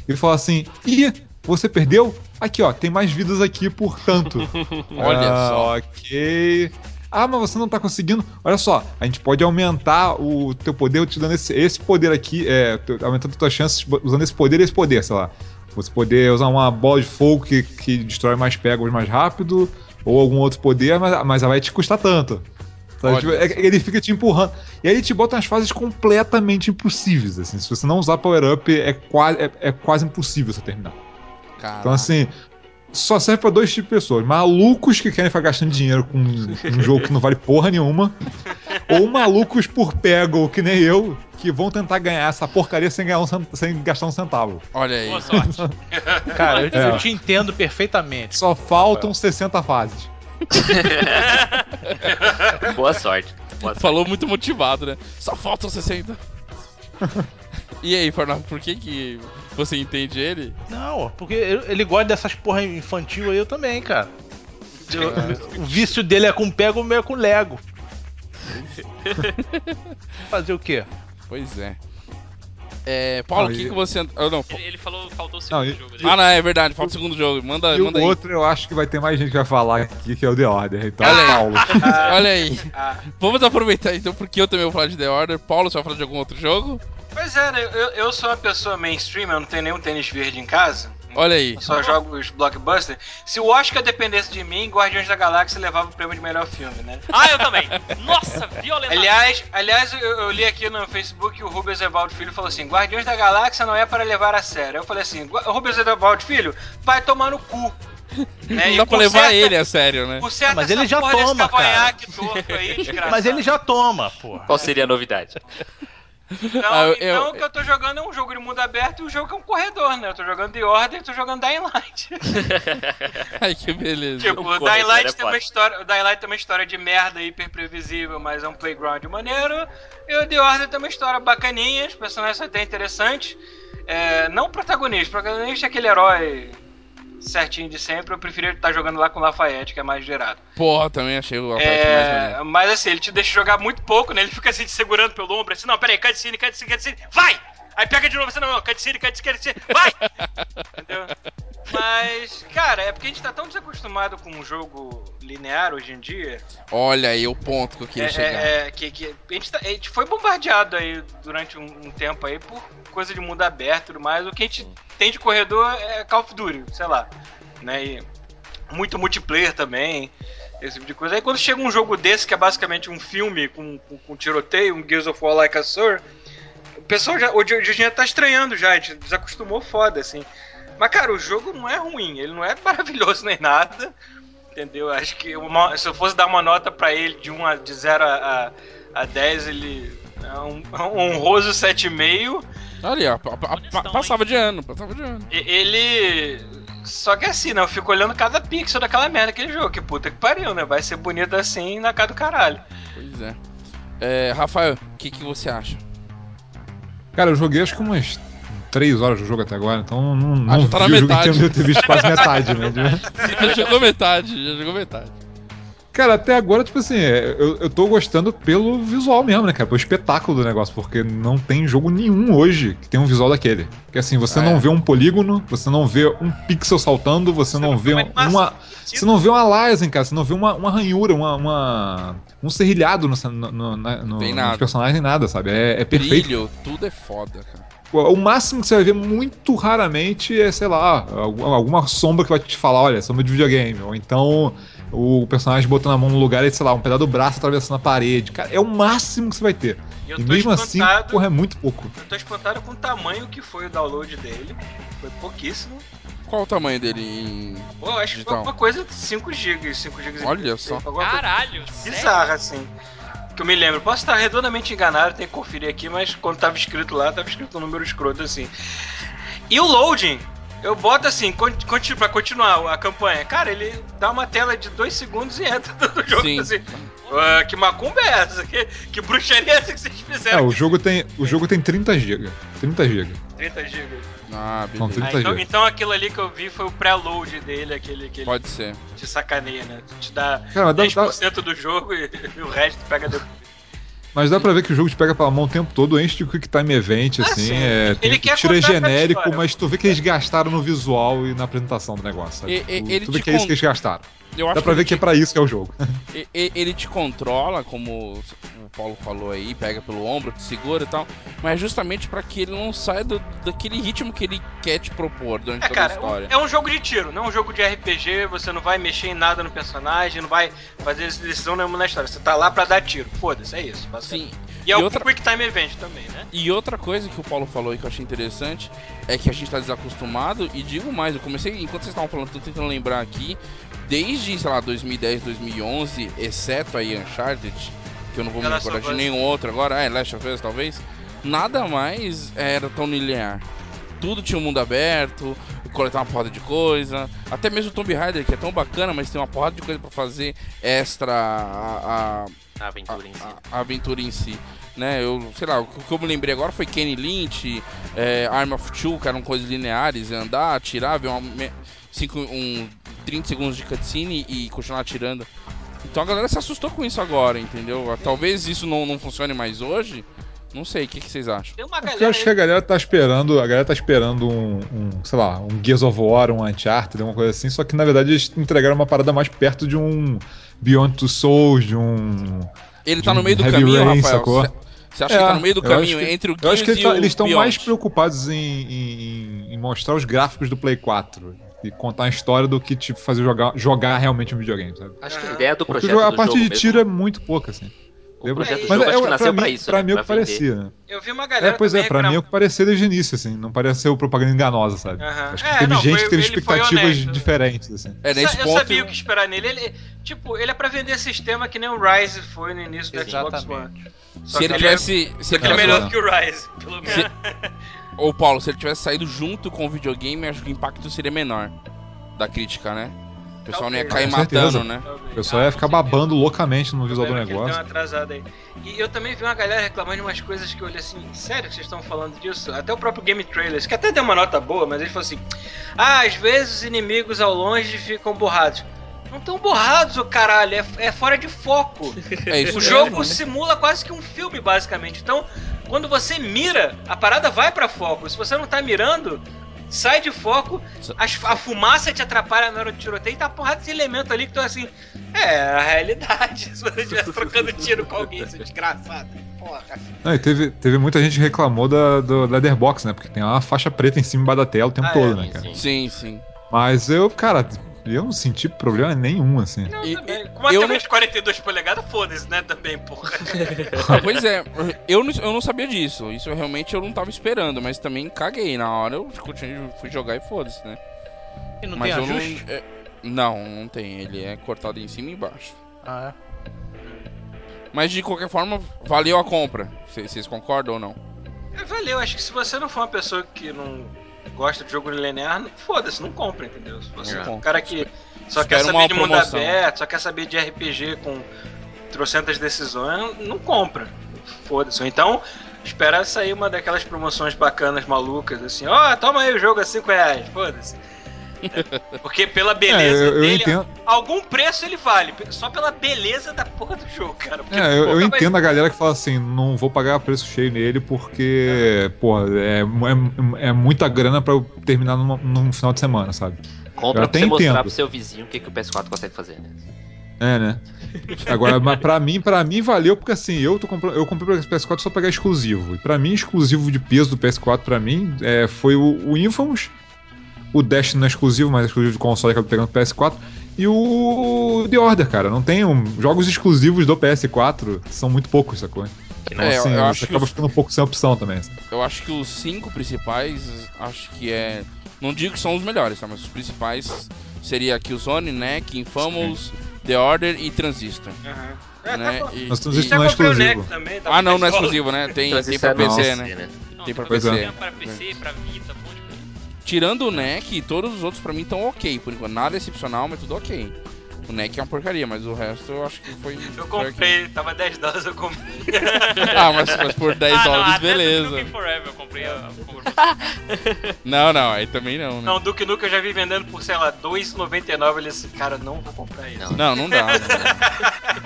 e falam assim: ih, você perdeu? Aqui, ó, tem mais vidas aqui, portanto. Olha Ah, só. Ok. Ah, mas você não tá conseguindo. Olha só, a gente pode aumentar o teu poder te dando esse, esse poder aqui, é, aumentando tuas chances usando esse poder e esse poder, sei lá. Você poder usar uma bola de fogo que, que destrói mais pegos mais rápido, ou algum outro poder, mas, mas ela vai te custar tanto. Tipo, é- ele fica te empurrando. E aí ele te bota umas fases completamente impossíveis. Assim. Se você não usar power-up, é, é, é quase impossível você terminar. Caraca. Então, assim, só serve pra dois tipos de pessoas: malucos que querem ficar gastando dinheiro com um jogo que não vale porra nenhuma, ou malucos por pego, que nem eu, que vão tentar ganhar essa porcaria sem, ganhar um sem gastar um centavo. Olha aí. Boa sorte. Cara, eu, É. eu te entendo perfeitamente. Só faltam 60 fases. Boa sorte. Bota. Falou muito motivado, né? Só faltam 60. e aí, Farnap, por que que você entende ele? Não, porque ele gosta dessas porra infantil aí, eu também, cara. Eu- o vício dele é com pego, o meu é com Lego. Fazer o quê? Pois é. É, Paulo, o Não, que e- que você... Ah, não. Ele, ele falou que faltou o Não, segundo e- jogo dele. Ah, não, é verdade. Falta o segundo jogo. Manda, E o manda aí. outro eu acho que vai ter mais gente que vai falar aqui, que é o The Order. Então, Olha aí. Paulo. Olha aí. Ah, Vamos aproveitar então, porque eu também vou falar de The Order. Paulo, você vai falar de algum outro jogo? pois é, né? Eu, eu sou uma pessoa mainstream, eu não tenho nenhum tênis verde em casa. Olha aí. Eu só jogo os blockbusters. Se o Oscar dependesse de mim, Guardiões da Galáxia levava o prêmio de melhor filme, né? Ah, eu também. Nossa, violentamente. Aliás, aliás eu, eu li aqui no Facebook o Rubens Evaldo Filho falou assim: Guardiões da Galáxia não é para levar a sério. Eu falei assim: "Gua- Rubens Evaldo Filho, vai tomar no cu. Né? Não dá pra levar ele a sério, né? conserta Mas ele já toma, cara. aí. Mas ele já toma, porra. Qual seria a novidade? Então, Ah, eu- então eu- o que eu tô jogando é um jogo de mundo aberto e um jogo que é um corredor, né? Eu tô jogando The Order e tô jogando Dying Light. Ai, que beleza. tipo, O Dying Light é tem uma história. O Dying Light tem uma história de merda hiper previsível, mas é um playground maneiro. E o The Order tem uma história bacaninha, os personagens são até interessantes. É, não o protagonista, o protagonista é aquele herói certinho de sempre. Eu preferi estar jogando lá com o Lafayette, que é mais gerado. Porra, também achei o mais É, maneiro. mas assim, ele te deixa jogar muito pouco, né? Ele fica assim te segurando pelo ombro, assim, não, peraí, cutscene, cutscene, cutscene, vai! Aí pega de novo, você não, não, cutscene, cutscene, cutscene, vai! Entendeu? Mas, cara, é porque a gente tá tão desacostumado com um jogo linear hoje em dia. Olha aí o ponto que eu queria é, chegar. é, é, que, que a, gente tá- a gente foi bombardeado aí durante um, um tempo aí por coisa de mundo aberto e tudo mais. O que a gente tem de corredor é Call of Duty, sei lá. Né? E muito multiplayer também, esse tipo de coisa. Aí quando chega um jogo desse, que é basicamente um filme com, com, com tiroteio, um Gears of War Like a Sword, o pessoal já, hoje, hoje em dia tá estranhando já, a gente desacostumou foda, assim. Mas, cara, o jogo não é ruim, ele não é maravilhoso nem nada. Entendeu? Acho que uma- se eu fosse dar uma nota pra ele de 1 a, de 0 a, a, a 10, ele é um, é um honroso 7,5. Olha, a- a- a- Honestão, passava de ano, passava de ano. Ele. Só que assim, né? Eu fico olhando cada pixel daquela merda daquele jogo. Que puta que pariu, né? Vai ser bonito assim na cara do caralho. Pois é. É, Rafael, o que, que você acha? Cara, eu joguei acho que umas 3 horas do jogo até agora, então não, não Ah, já vi tá na o jogo metade. inteiro, devo ter visto quase metade, né? Já jogou metade, já jogou metade. Cara, até agora, tipo assim, é, eu, eu tô gostando pelo visual mesmo, né, cara? Pelo espetáculo do negócio, porque não tem jogo nenhum hoje que tenha um visual daquele. Porque assim, você Ah, não é. vê um polígono, você não vê um pixel saltando, você, não, vê uma um-. Você não vê uma lasem, cara, você não vê uma, uma ranhura, uma, uma- um serrilhado no, no, no, no, Tem nada, sabe? É, é perfeito. Brilho, tudo é foda, cara. O máximo que você vai ver muito raramente é, sei lá, algum- alguma sombra que vai te falar, olha, sombra de videogame. Ou então o personagem botando a mão no lugar e, sei lá, um pedaço do braço atravessando a parede. Cara, é o máximo que você vai ter. E eu E tô mesmo assim, porra, é muito pouco. Eu tô espantado com o tamanho que foi o download dele. Foi pouquíssimo. Qual o tamanho dele em. Pô, eu acho que foi Digital. alguma coisa de 5 GB, 5 GB. Olha só. Caralho, sério? Bizarra, assim. Que eu me lembro. Posso estar redondamente enganado, tem que conferir aqui, mas quando tava escrito lá, tava escrito um número escroto assim. E o loading, eu boto assim, con- continu, pra continuar a campanha. Cara, ele dá uma tela de 2 segundos e entra do jogo Sim. assim. "Ah, que macumba é essa? Que, que bruxaria é essa que vocês É, fizeram? o jogo tem, o jogo tem 30 GB. 30 GB. 30 GB. Ah, Não, beleza. Ah, 30 então, GB. então aquilo ali que eu vi foi o pré-load dele, aquele que ele Pode ser. te sacaneia, né? Te dá Cara, mas dá, 10% dá, do jogo e, e o resto pega depois. mas dá pra ver que o jogo te pega pela mão o tempo todo, enche de Quick Time Event, Ah, assim. sim. É, Ele tem, quer tira genérico, história. mas tu vê que eles gastaram no visual e na apresentação do negócio. Sabe? E- Tu- ele tu vê que é isso que eles gastaram. Eu acho Dá pra que ver ele que é pra isso que é o jogo. Ele te controla, como Paulo falou aí, pega pelo ombro, te segura e tal, mas justamente pra que ele não saia do, daquele ritmo que ele quer te propor durante É, toda a cara, história. é um jogo de tiro, não é um jogo de RPG, você não vai mexer em nada no personagem, não vai fazer decisão nenhuma na história. Você tá lá pra dar tiro. Foda-se, é isso. Sim. E é E o outra- Quick Time Event também, né? E outra coisa que o Paulo falou e que eu achei interessante é que a gente tá desacostumado, e digo mais, eu comecei, enquanto vocês estavam falando, tô tentando lembrar aqui, desde, sei lá, 2010, 2011, exceto aí Uncharted, que eu não vou me recordar de nenhum outro agora, é, Last of Us talvez, nada mais era tão linear. Tudo tinha um mundo aberto, coletar uma porrada de coisa. Até mesmo o Tomb Raider, que é tão bacana, mas tem uma porrada de coisa pra fazer extra a, a- A aventura em si. a, a aventura em si. Né, eu, sei lá, o que eu me lembrei agora foi Kenny Lynch, é, Arm of Two, que eram coisas lineares, andar, atirar, ver uma, cinco, um 30 segundos de cutscene e continuar atirando. Então a galera se assustou com isso agora, entendeu? Talvez isso não, não funcione mais hoje. Não sei, o que, que vocês acham? Tem uma Porque eu acho que a galera tá esperando, a galera tá esperando um, um, sei lá, um Gears of War, um Uncharted, uma coisa assim, só que na verdade eles entregaram uma parada mais perto de um Beyond Two Souls, de um. Ele tá de no um meio do Heavy caminho, Rain, Rafael. sacou? Você acha É, que tá no meio do caminho que- entre o Eu acho que Gears ele tá- eles estão mais preocupados em, em- em- em mostrar os gráficos do Play 4 e contar a história do que tipo fazer jogar, jogar realmente um videogame, sabe? Acho que a Aham. ideia do Porque projeto a parte jogo de mesmo- tiro é muito pouca, assim. O projeto do Mas jogo é, acho que pra nasceu mim, pra isso, pra né? mim é o que Pra vender. parecia, né? Eu vi uma galera. É, pois é, pra mim é o que parecia desde o início, assim. Não pareceu propaganda enganosa, sabe? Acho que É, teve não, gente foi- que teve expectativas diferentes, assim. É, nesse eu ponto. sabia o que esperar nele. Ele, tipo, ele é pra vender sistema que nem o Rise foi no início do Xbox One. Exatamente. Só Se ele tivesse. Se ele é melhor que o Rise, pelo menos. Ô Paulo, se ele tivesse saído junto com o videogame, acho que o impacto seria menor da crítica, né? O pessoal não ia Talvez. cair Com certeza. matando, né? Talvez. O pessoal ia ficar babando loucamente no visual do negócio. E eu também vi uma galera reclamando de umas coisas que eu olhei assim, sério que vocês estão falando disso? Até o próprio Game Trailers, que até deu uma nota boa, mas ele falou assim: Ah, às vezes os inimigos ao longe ficam borrados. Não estão borrados, o caralho, é, é fora de foco. É isso O jogo né? simula quase que um filme, basicamente. Então, quando você mira, a parada vai pra foco. Se você não tá mirando, sai de foco, as- a fumaça te atrapalha na hora do tiroteio e tá porrada de elemento ali que tu assim. É a realidade. Se você estivesse trocando tiro com alguém, seu desgraçado. Porra. Não, e teve, teve muita gente que reclamou da, do Leatherbox, né? Porque tem uma faixa preta em cima da tela o tempo Ah, todo, é, né, cara? sim. Sim, sim. Mas eu, cara, eu não senti problema nenhum, assim. Não, E- também. Com uma eu TV não- de 42 polegadas, foda-se, né? Também, porra. pois é, eu não, eu não sabia disso. Isso eu realmente eu não tava esperando, mas também caguei. Na hora eu continuei, fui jogar e foda-se, né? E não mas tem eu ajuste? não. é, não, não tem. Ele é cortado em cima e embaixo. Ah, Mas de qualquer forma, valeu a compra. Vocês vocês concordam ou não? É, valeu, acho que se você não for uma pessoa que não gosta de jogo linear, não- foda-se, não compra, entendeu? Se você é um cara que só quer saber de mundo promoção. aberto, só quer saber de RPG com trocentas decisões, não compra. Foda-se. Então, espera sair uma daquelas promoções bacanas, malucas, assim, ó, toma aí o jogo a 5 reais, foda-se. É, Porque pela É, beleza eu, eu dele, entendo, algum preço ele vale, só pela beleza da porra do jogo, cara. Porque, é, eu, eu vai- entendo a galera que fala assim, não vou pagar preço cheio nele porque, pô, é, é, é muita grana pra eu terminar numa- num final de semana, sabe? Eu Compra pra você mostrar entendo. pro seu vizinho o que, que o PS4 consegue fazer, né? É, né? Agora, mas pra mim, para mim valeu porque assim, eu tô comprando, eu comprei pro PS4 só pra pegar exclusivo. E pra mim, exclusivo de peso do PS4 pra mim é, foi o, o Infamous, o Dash não é exclusivo, mas é exclusivo de console que eu tô pegando pro PS4 e o The Order, cara. Não tem um, jogos exclusivos do PS4 são muito poucos, sacou? Então, É, eu- assim, eu você acho que acaba os- ficando um pouco sem opção também. assim. Eu acho que os cinco principais, acho que é. Não digo que são os melhores, tá? Mas os principais seria Killzone, NEC, Infamous, The Order e Transistor. Aham. É, né? tá. E- Mas Transistor não é exclusivo. Também. tá Ah, não, não é exclusivo, né? Tem, tem pra é PC, nossa, né? Não, Tem pra PC. PC, pra PC, pra Vita, Tirando o NEC, todos os outros pra mim estão ok, por enquanto. Nada excepcional, mas tudo ok. O NEC é uma porcaria, mas o resto eu acho que foi. Eu comprei, tava 10 dólares, eu comprei. Ah, mas, mas por 10 ah, dólares, não, beleza. Duke Forever eu comprei a... Não, não, aí também não, né? Não, Duke Nukem eu já vi vendendo por, sei lá, 2,99. Ele disse, cara, não vou comprar isso. Não. Não, dá. Não dá.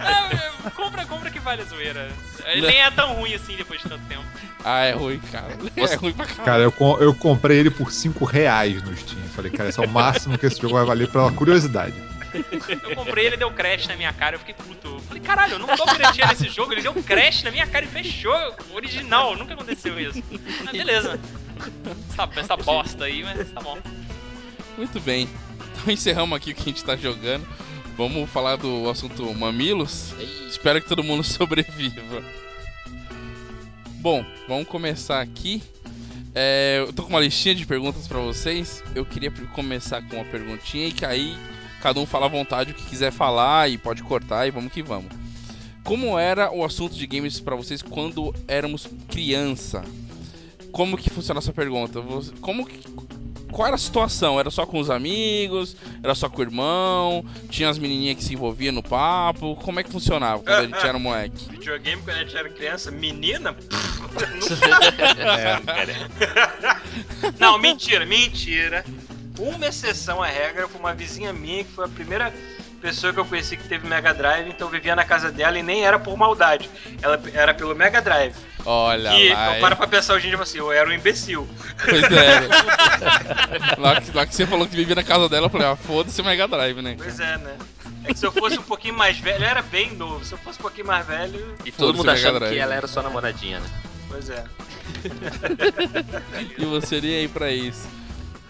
É, é, compra, compra que vale a zoeira. Ele nem é tão ruim assim depois de tanto tempo. Ah, é ruim, cara. É ruim pra caralho. Cara, eu, eu comprei ele por 5 reais no Steam. Falei, cara, esse é o máximo que esse jogo vai valer pela curiosidade. Eu comprei ele deu crash na minha cara, eu fiquei puto. Eu falei, caralho, eu não tô pirateando esse jogo, ele deu crash na minha cara e fechou. Original, nunca aconteceu isso. Mas beleza. Essa, essa bosta aí, mas tá bom. Muito bem. Então encerramos aqui o que a gente tá jogando. Vamos falar do assunto mamilos. Espero que todo mundo sobreviva. Bom, vamos começar aqui. É, eu tô com uma listinha de perguntas pra vocês. Eu queria começar com uma perguntinha e que aí cada um fala à vontade o que quiser falar e pode cortar e vamos que vamos. Como era o assunto de games pra vocês quando éramos criança? Como que funciona essa pergunta? Como que qual era a situação? Era só com os amigos? Era só com o irmão? Tinha as menininhas que se envolviam no papo? Como é que funcionava quando a gente era moleque? Videogame quando a gente era criança, menina? É, Não, mentira, mentira. Uma exceção à regra foi uma vizinha minha que foi a primeira pessoa que eu conheci que teve Mega Drive, então eu vivia na casa dela e nem era por maldade. Ela era pelo Mega Drive. Olha E lá. eu paro pra pensar hoje em dia assim, eu era um imbecil. Pois é. lá, que, lá que você falou que vivia na casa dela, eu falei, ah, foda-se o Mega Drive, né? Pois é, né? É que se eu fosse um pouquinho mais velho, eu era bem novo. Se eu fosse um pouquinho mais velho, e todo mundo achando Drive. que ela era sua namoradinha, né? pois é. E você iria aí pra isso.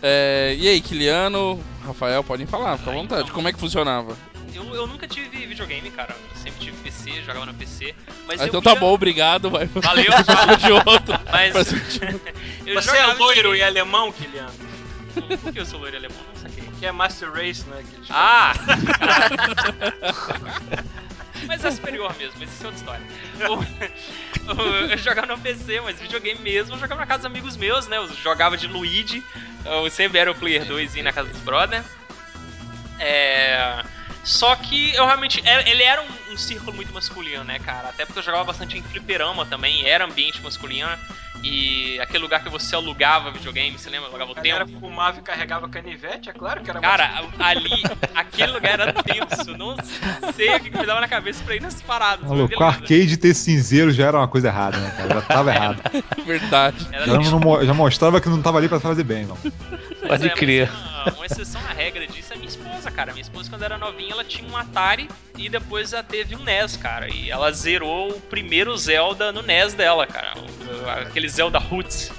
É, e aí, Kiliano, Rafael, podem falar, fica à Ah, vontade. então. Como é que funcionava? Eu, eu nunca tive videogame, cara. Eu sempre tive PC, jogava no PC. Mas Ah, então tá bom, obrigado. Vai Valeu, de outro. Mas Você é loiro e alemão, Kiliano? Por que eu sou loiro e alemão? Não saquei. Que é Master Race, né? Ah! mas é superior mesmo, mas isso é outra história. Eu jogava no PC, mas videogame mesmo, eu jogava na casa dos amigos meus, né? Eu jogava de Luigi, eu sempre era o Player 2 e ia na casa dos brother. É. Só que eu realmente. é- Ele era um, um círculo muito masculino, né, cara? Até porque eu jogava bastante em fliperama também, era ambiente masculino. E aquele lugar que você alugava videogame, você lembra? Alugava o A tempo. fumava e carregava canivete, é claro que era Cara, ali, aquele lugar era tenso. Não sei o que me dava na cabeça pra ir nas paradas. Maluco, o beleza. arcade ter cinzeiro já era uma coisa errada, né, cara? Já tava errado. Verdade. Já, não já mostrava que não tava ali pra fazer bem, não. Pode é, crer. Uma, uma exceção à regra disso minha esposa, cara. Minha esposa, quando era novinha, ela tinha um Atari e depois ela teve um NES, cara. E ela zerou o primeiro Zelda no NES dela, cara. Aquele Zelda Roots.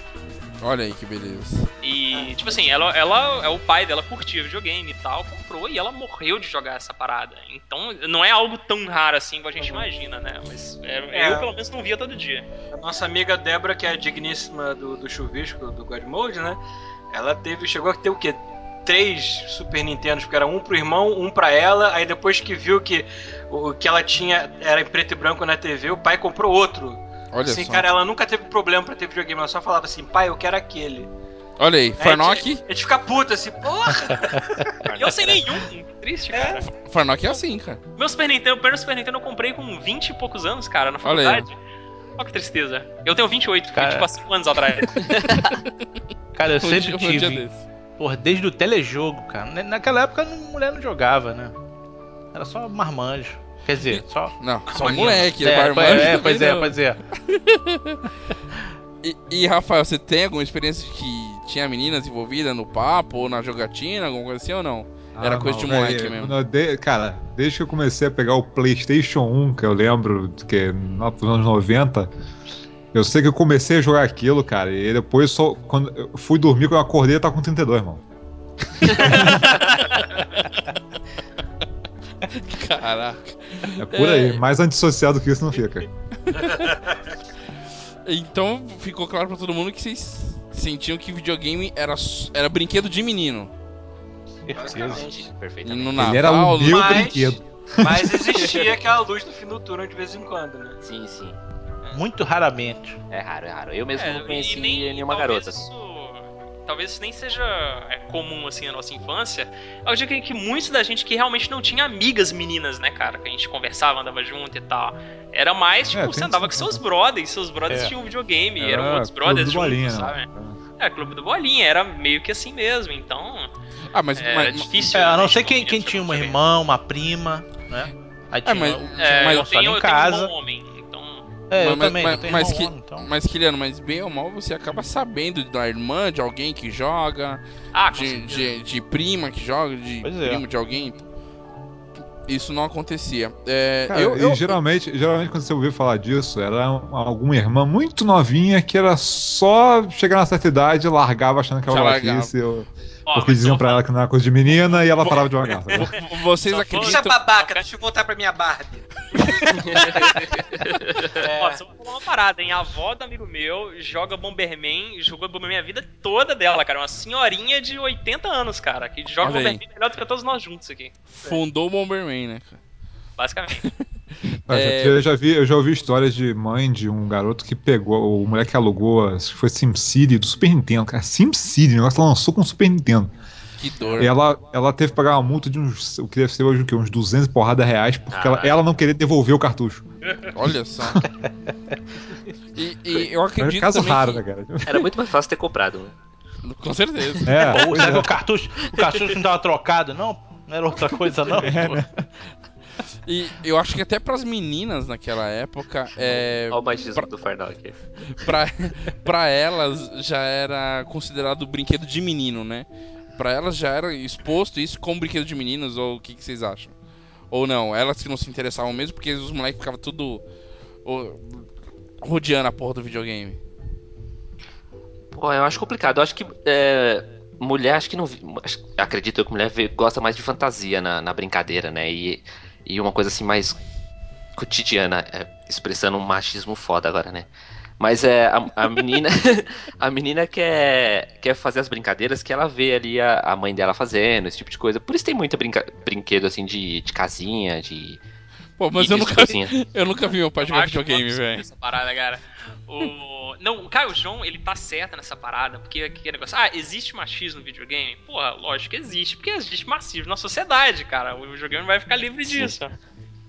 Olha aí que beleza. E, tipo assim, ela, ela, é o pai dela curtia videogame e tal, comprou e ela morreu de jogar essa parada. Então, não é algo tão raro assim igual a gente imagina, né? Mas é, É. eu, pelo menos, não via todo dia. A nossa amiga Débora, que é a digníssima do, do chuvisco do God Mode, né? Ela teve, chegou a ter o quê? Três Super Nintendos, porque era um pro irmão, um pra ela. Aí depois que viu que o que ela tinha era em preto e branco na TV, o pai comprou outro. Olha assim, só. cara, ela nunca teve problema pra ter videogame, ela só falava assim, pai, eu quero aquele. Olha aí, Farnock. a gente fica puta assim, porra! Eu sem nenhum, triste, cara. Farnock é assim, cara. Meu Super Nintendo, o primeiro Super Nintendo eu comprei com 20 e poucos anos, cara, na Olha aí. faculdade. Olha que tristeza. Eu tenho 28, foi Cara. tipo há 5 anos atrás. Cara, eu Um sempre um dia tive. desse. Porra, desde o telejogo, cara. Na- Naquela época a mulher não jogava, né? Era só marmanjo. Quer dizer, só. Não, só moleque, é, barman. pois é, pois é, pois é. E, e, Rafael, você tem alguma experiência de que tinha meninas envolvidas no papo ou na jogatina, alguma coisa assim ou não? Era coisa de moleque velho, mesmo. dei- cara, desde que eu comecei a pegar o PlayStation 1, que eu lembro que lá pros anos 90, eu sei que eu comecei a jogar aquilo, cara, e depois só quando eu fui dormir, quando eu acordei, eu tava com 32, irmão. Caraca. É por aí, É. mais antissocial do que isso não fica. Então ficou claro pra todo mundo que vocês sentiam que videogame era, era brinquedo de menino. Basicamente, E perfeitamente. no Natal, Ele era o no- meu Mas- brinquedo. Mas existia aquela luz do fim do túnel de vez em quando, né? Sim, sim. Muito raramente. É raro, é raro. Eu mesmo É, não conheci nem- nenhuma garota. Isso, talvez isso nem seja é, comum assim na nossa infância. Eu digo que, que muitos da gente que realmente não tinha amigas meninas, né, cara? Que a gente conversava, andava junto e tal. Era mais, tipo, É, você andava com seus brothers, seus brothers É. tinham videogame, Era eram outros Clube brothers do juntos, Bolinha, sabe? não. É, clube do bolinha, era meio que assim mesmo, então. Ah, mas, Era mas, difícil. É, a não né, ser quem, quem tinha uma irmã, uma prima, né? Aí tinha, mas- o- tinha É, um eu tenho, em eu tenho um homem, É, eu mas, também, mas, eu mas, que, então. mas, Kiliano, mas bem ou mal você acaba sabendo da irmã, de alguém que joga, Ah, de, de, de prima que joga, de Pois é. primo de alguém. Isso não acontecia. É, Cara, eu, e eu- geralmente, geralmente quando você ouvir falar disso, era um- alguma irmã muito novinha que era só chegar na certa idade e largava achando que era Já babaquice, ou- Ó, porque diziam pra vou ela que não era coisa de menina e ela parava de jogar. sabe? vocês Só acreditam. É babaca, deixa eu voltar pra minha Barbie. É, Ó, só vou falar uma parada, hein? A avó do amigo meu joga Bomberman, jogou Bomberman a vida toda dela, cara. Uma senhorinha de 80 anos, cara, que joga Olha aí. Bomberman melhor do que todos nós juntos aqui, Fundou o Bomberman, né, cara? basicamente. Eu, já, É. eu já vi, eu já ouvi histórias de mãe de um garoto que pegou, o moleque alugou, acho que foi SimCity do Super Nintendo, cara. SimCity, o negócio ela lançou com o Super Nintendo. Que dor. E ela, ela teve que pagar uma multa de uns, o que deve ser hoje o quê? Uns 200 e porrada reais, porque ela, ela não queria devolver o cartucho. Olha só. E, e eu É um acredito caso raro, que... né, cara? Era muito mais fácil ter comprado, né? Com certeza. É, Ou que é. o cartucho, o cartucho não tava trocado? Não, não era outra coisa, não. É, né? E eu acho que até pras meninas naquela época, é, Olha o machismo do Farnock aqui. pra, pra elas já era considerado brinquedo de menino, né? Pra elas já era exposto isso como brinquedo de meninos, ou o que, que vocês acham? Ou não, elas que não se interessavam mesmo, porque os moleques ficavam tudo ô, rodeando a porra do videogame. Pô, eu acho complicado. Eu acho que é, mulher, acho que não. acho- acredito eu que mulher gosta mais de fantasia na, na brincadeira, né? E, e uma coisa assim mais cotidiana, é, expressando um machismo foda agora, né? Mas é a, a menina, a menina quer, quer fazer as brincadeiras que ela vê ali a, a mãe dela fazendo, esse tipo de coisa. Por isso tem muito brinca, brinquedo assim de, de casinha, de. Pô, mas eu nunca, eu nunca vi meu pai jogar videogame, velho. Essa parada, cara. O... Não, o Caio João, ele tá certo nessa parada, porque que negócio. Ah, existe machismo no videogame? Porra, lógico que existe, porque existe machismo na sociedade, cara. O videogame não vai ficar livre Sim.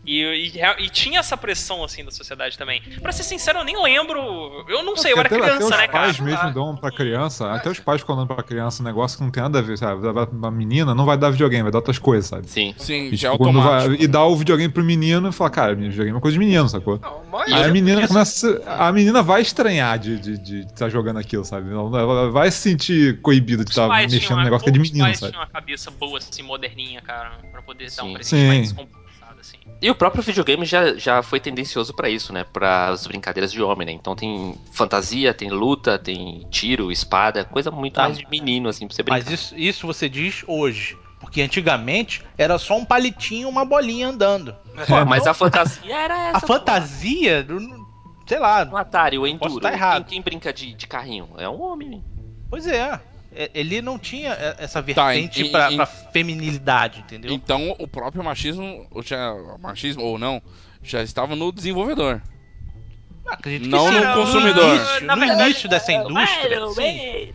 E, e, e tinha essa pressão, assim, da sociedade também. Pra ser sincero, eu nem lembro. Eu não sei, eu era até, até criança, os né, cara? pais mesmo dão pra criança, até os pais ficam dando pra criança um negócio que não tem nada a ver, sabe? A menina não vai dar videogame, vai dar outras coisas, sabe? Sim. Sim, E, já é tipo, vai- e dá o videogame pro menino e fala, cara, videogame é coisa de menino, sacou? Não, mas Aí a menina começa. A menina vai estranhar de estar de, de tá jogando aquilo, sabe? Ela vai se sentir coibida de Os estar pais mexendo no negócio que é de menino, pais sabe? tinham uma cabeça boa, assim, moderninha, cara, pra poder dar um Sim. presente Sim. mais assim. E o próprio videogame já, já foi tendencioso pra isso, né? Para as brincadeiras de homem, né? Então tem fantasia, tem luta, tem tiro, espada, coisa muito Tá. mais de menino, assim, pra você brincar. Mas isso, isso você diz hoje. Porque antigamente era só um palitinho, uma bolinha andando. Pô, mas a fantasia era essa. A fantasia, do- sei lá, No Atari, o Enduro. tá errado. Quem, quem brinca de, de carrinho? É um homem. pois é. É, Ele não tinha é, essa Tá, vertente em- pra feminilidade, entendeu? Então o próprio machismo, ou já, machismo ou não, já estava no desenvolvedor. Acredito não que sim. no consumidor. No início, Na no verdade, início dessa indústria, sim.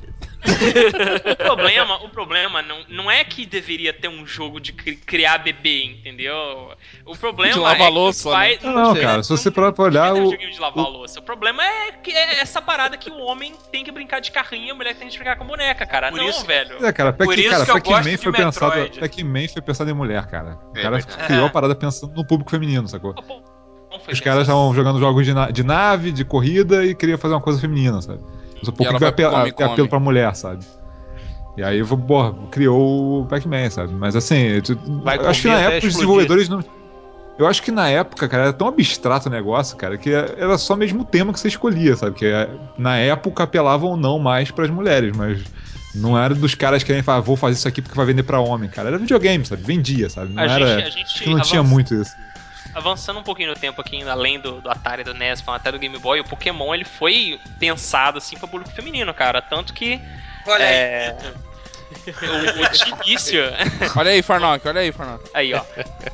O problema, o problema não, não é que deveria ter um jogo de cri- criar bebê, entendeu? O problema De lavar é que louça, pais- Não, não, sei. cara, se você parar pra olhar, Não é um o, de lavar louça. O problema é que é essa parada que o homem tem que brincar de carrinho e a mulher tem que brincar com boneca, cara. Por não, isso- velho. É, cara, Por Pac, isso cara, que eu Pac-Man foi pensado. Pac-Man foi pensado em mulher, cara. O É cara verdade. criou a parada pensando no público feminino, sacou? Não foi Os caras estavam jogando jogos de, na- de nave, de corrida e queria fazer uma coisa feminina, sabe? Só ela pouco vai vai pro apel- come, ter apelo come. pra mulher, sabe? E aí, porra, criou o Pac-Man, sabe? Mas assim, Vai eu acho que na época os explodir. desenvolvedores não. Eu acho que na época, cara, era tão abstrato o negócio, cara, que era só mesmo o tema que você escolhia, sabe? Que é, na época apelavam não mais pras mulheres, mas não era dos caras que querem falar, vou fazer isso aqui porque vai vender pra homem, cara. Era videogame, sabe? Vendia, sabe? Não A era. gente, a gente acho que não tinha avança- muito isso. Avançando um pouquinho no tempo aqui, além do, do Atari, do NES, falando até do Game Boy, o Pokémon ele foi pensado assim para público feminino, cara. Tanto que Olha aí. é, o, o de início, Olha aí, Farnock, olha aí, Farnock. aí ó,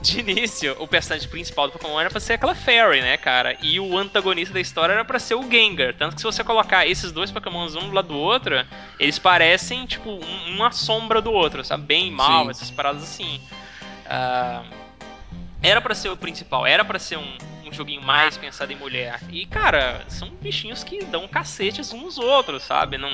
de início o personagem principal do Pokémon era pra ser aquela Fairy, né, cara? E o antagonista da história era pra ser o Gengar. Tanto que se você colocar esses dois Pokémons um do lado do outro, eles parecem tipo um- uma sombra do outro, sabe? Bem e mal, Sim. essas paradas assim. Ah, era pra ser o principal, era pra ser um, um joguinho mais pensado em mulher. E, cara, são bichinhos que dão cacetes uns nos outros, sabe? Não,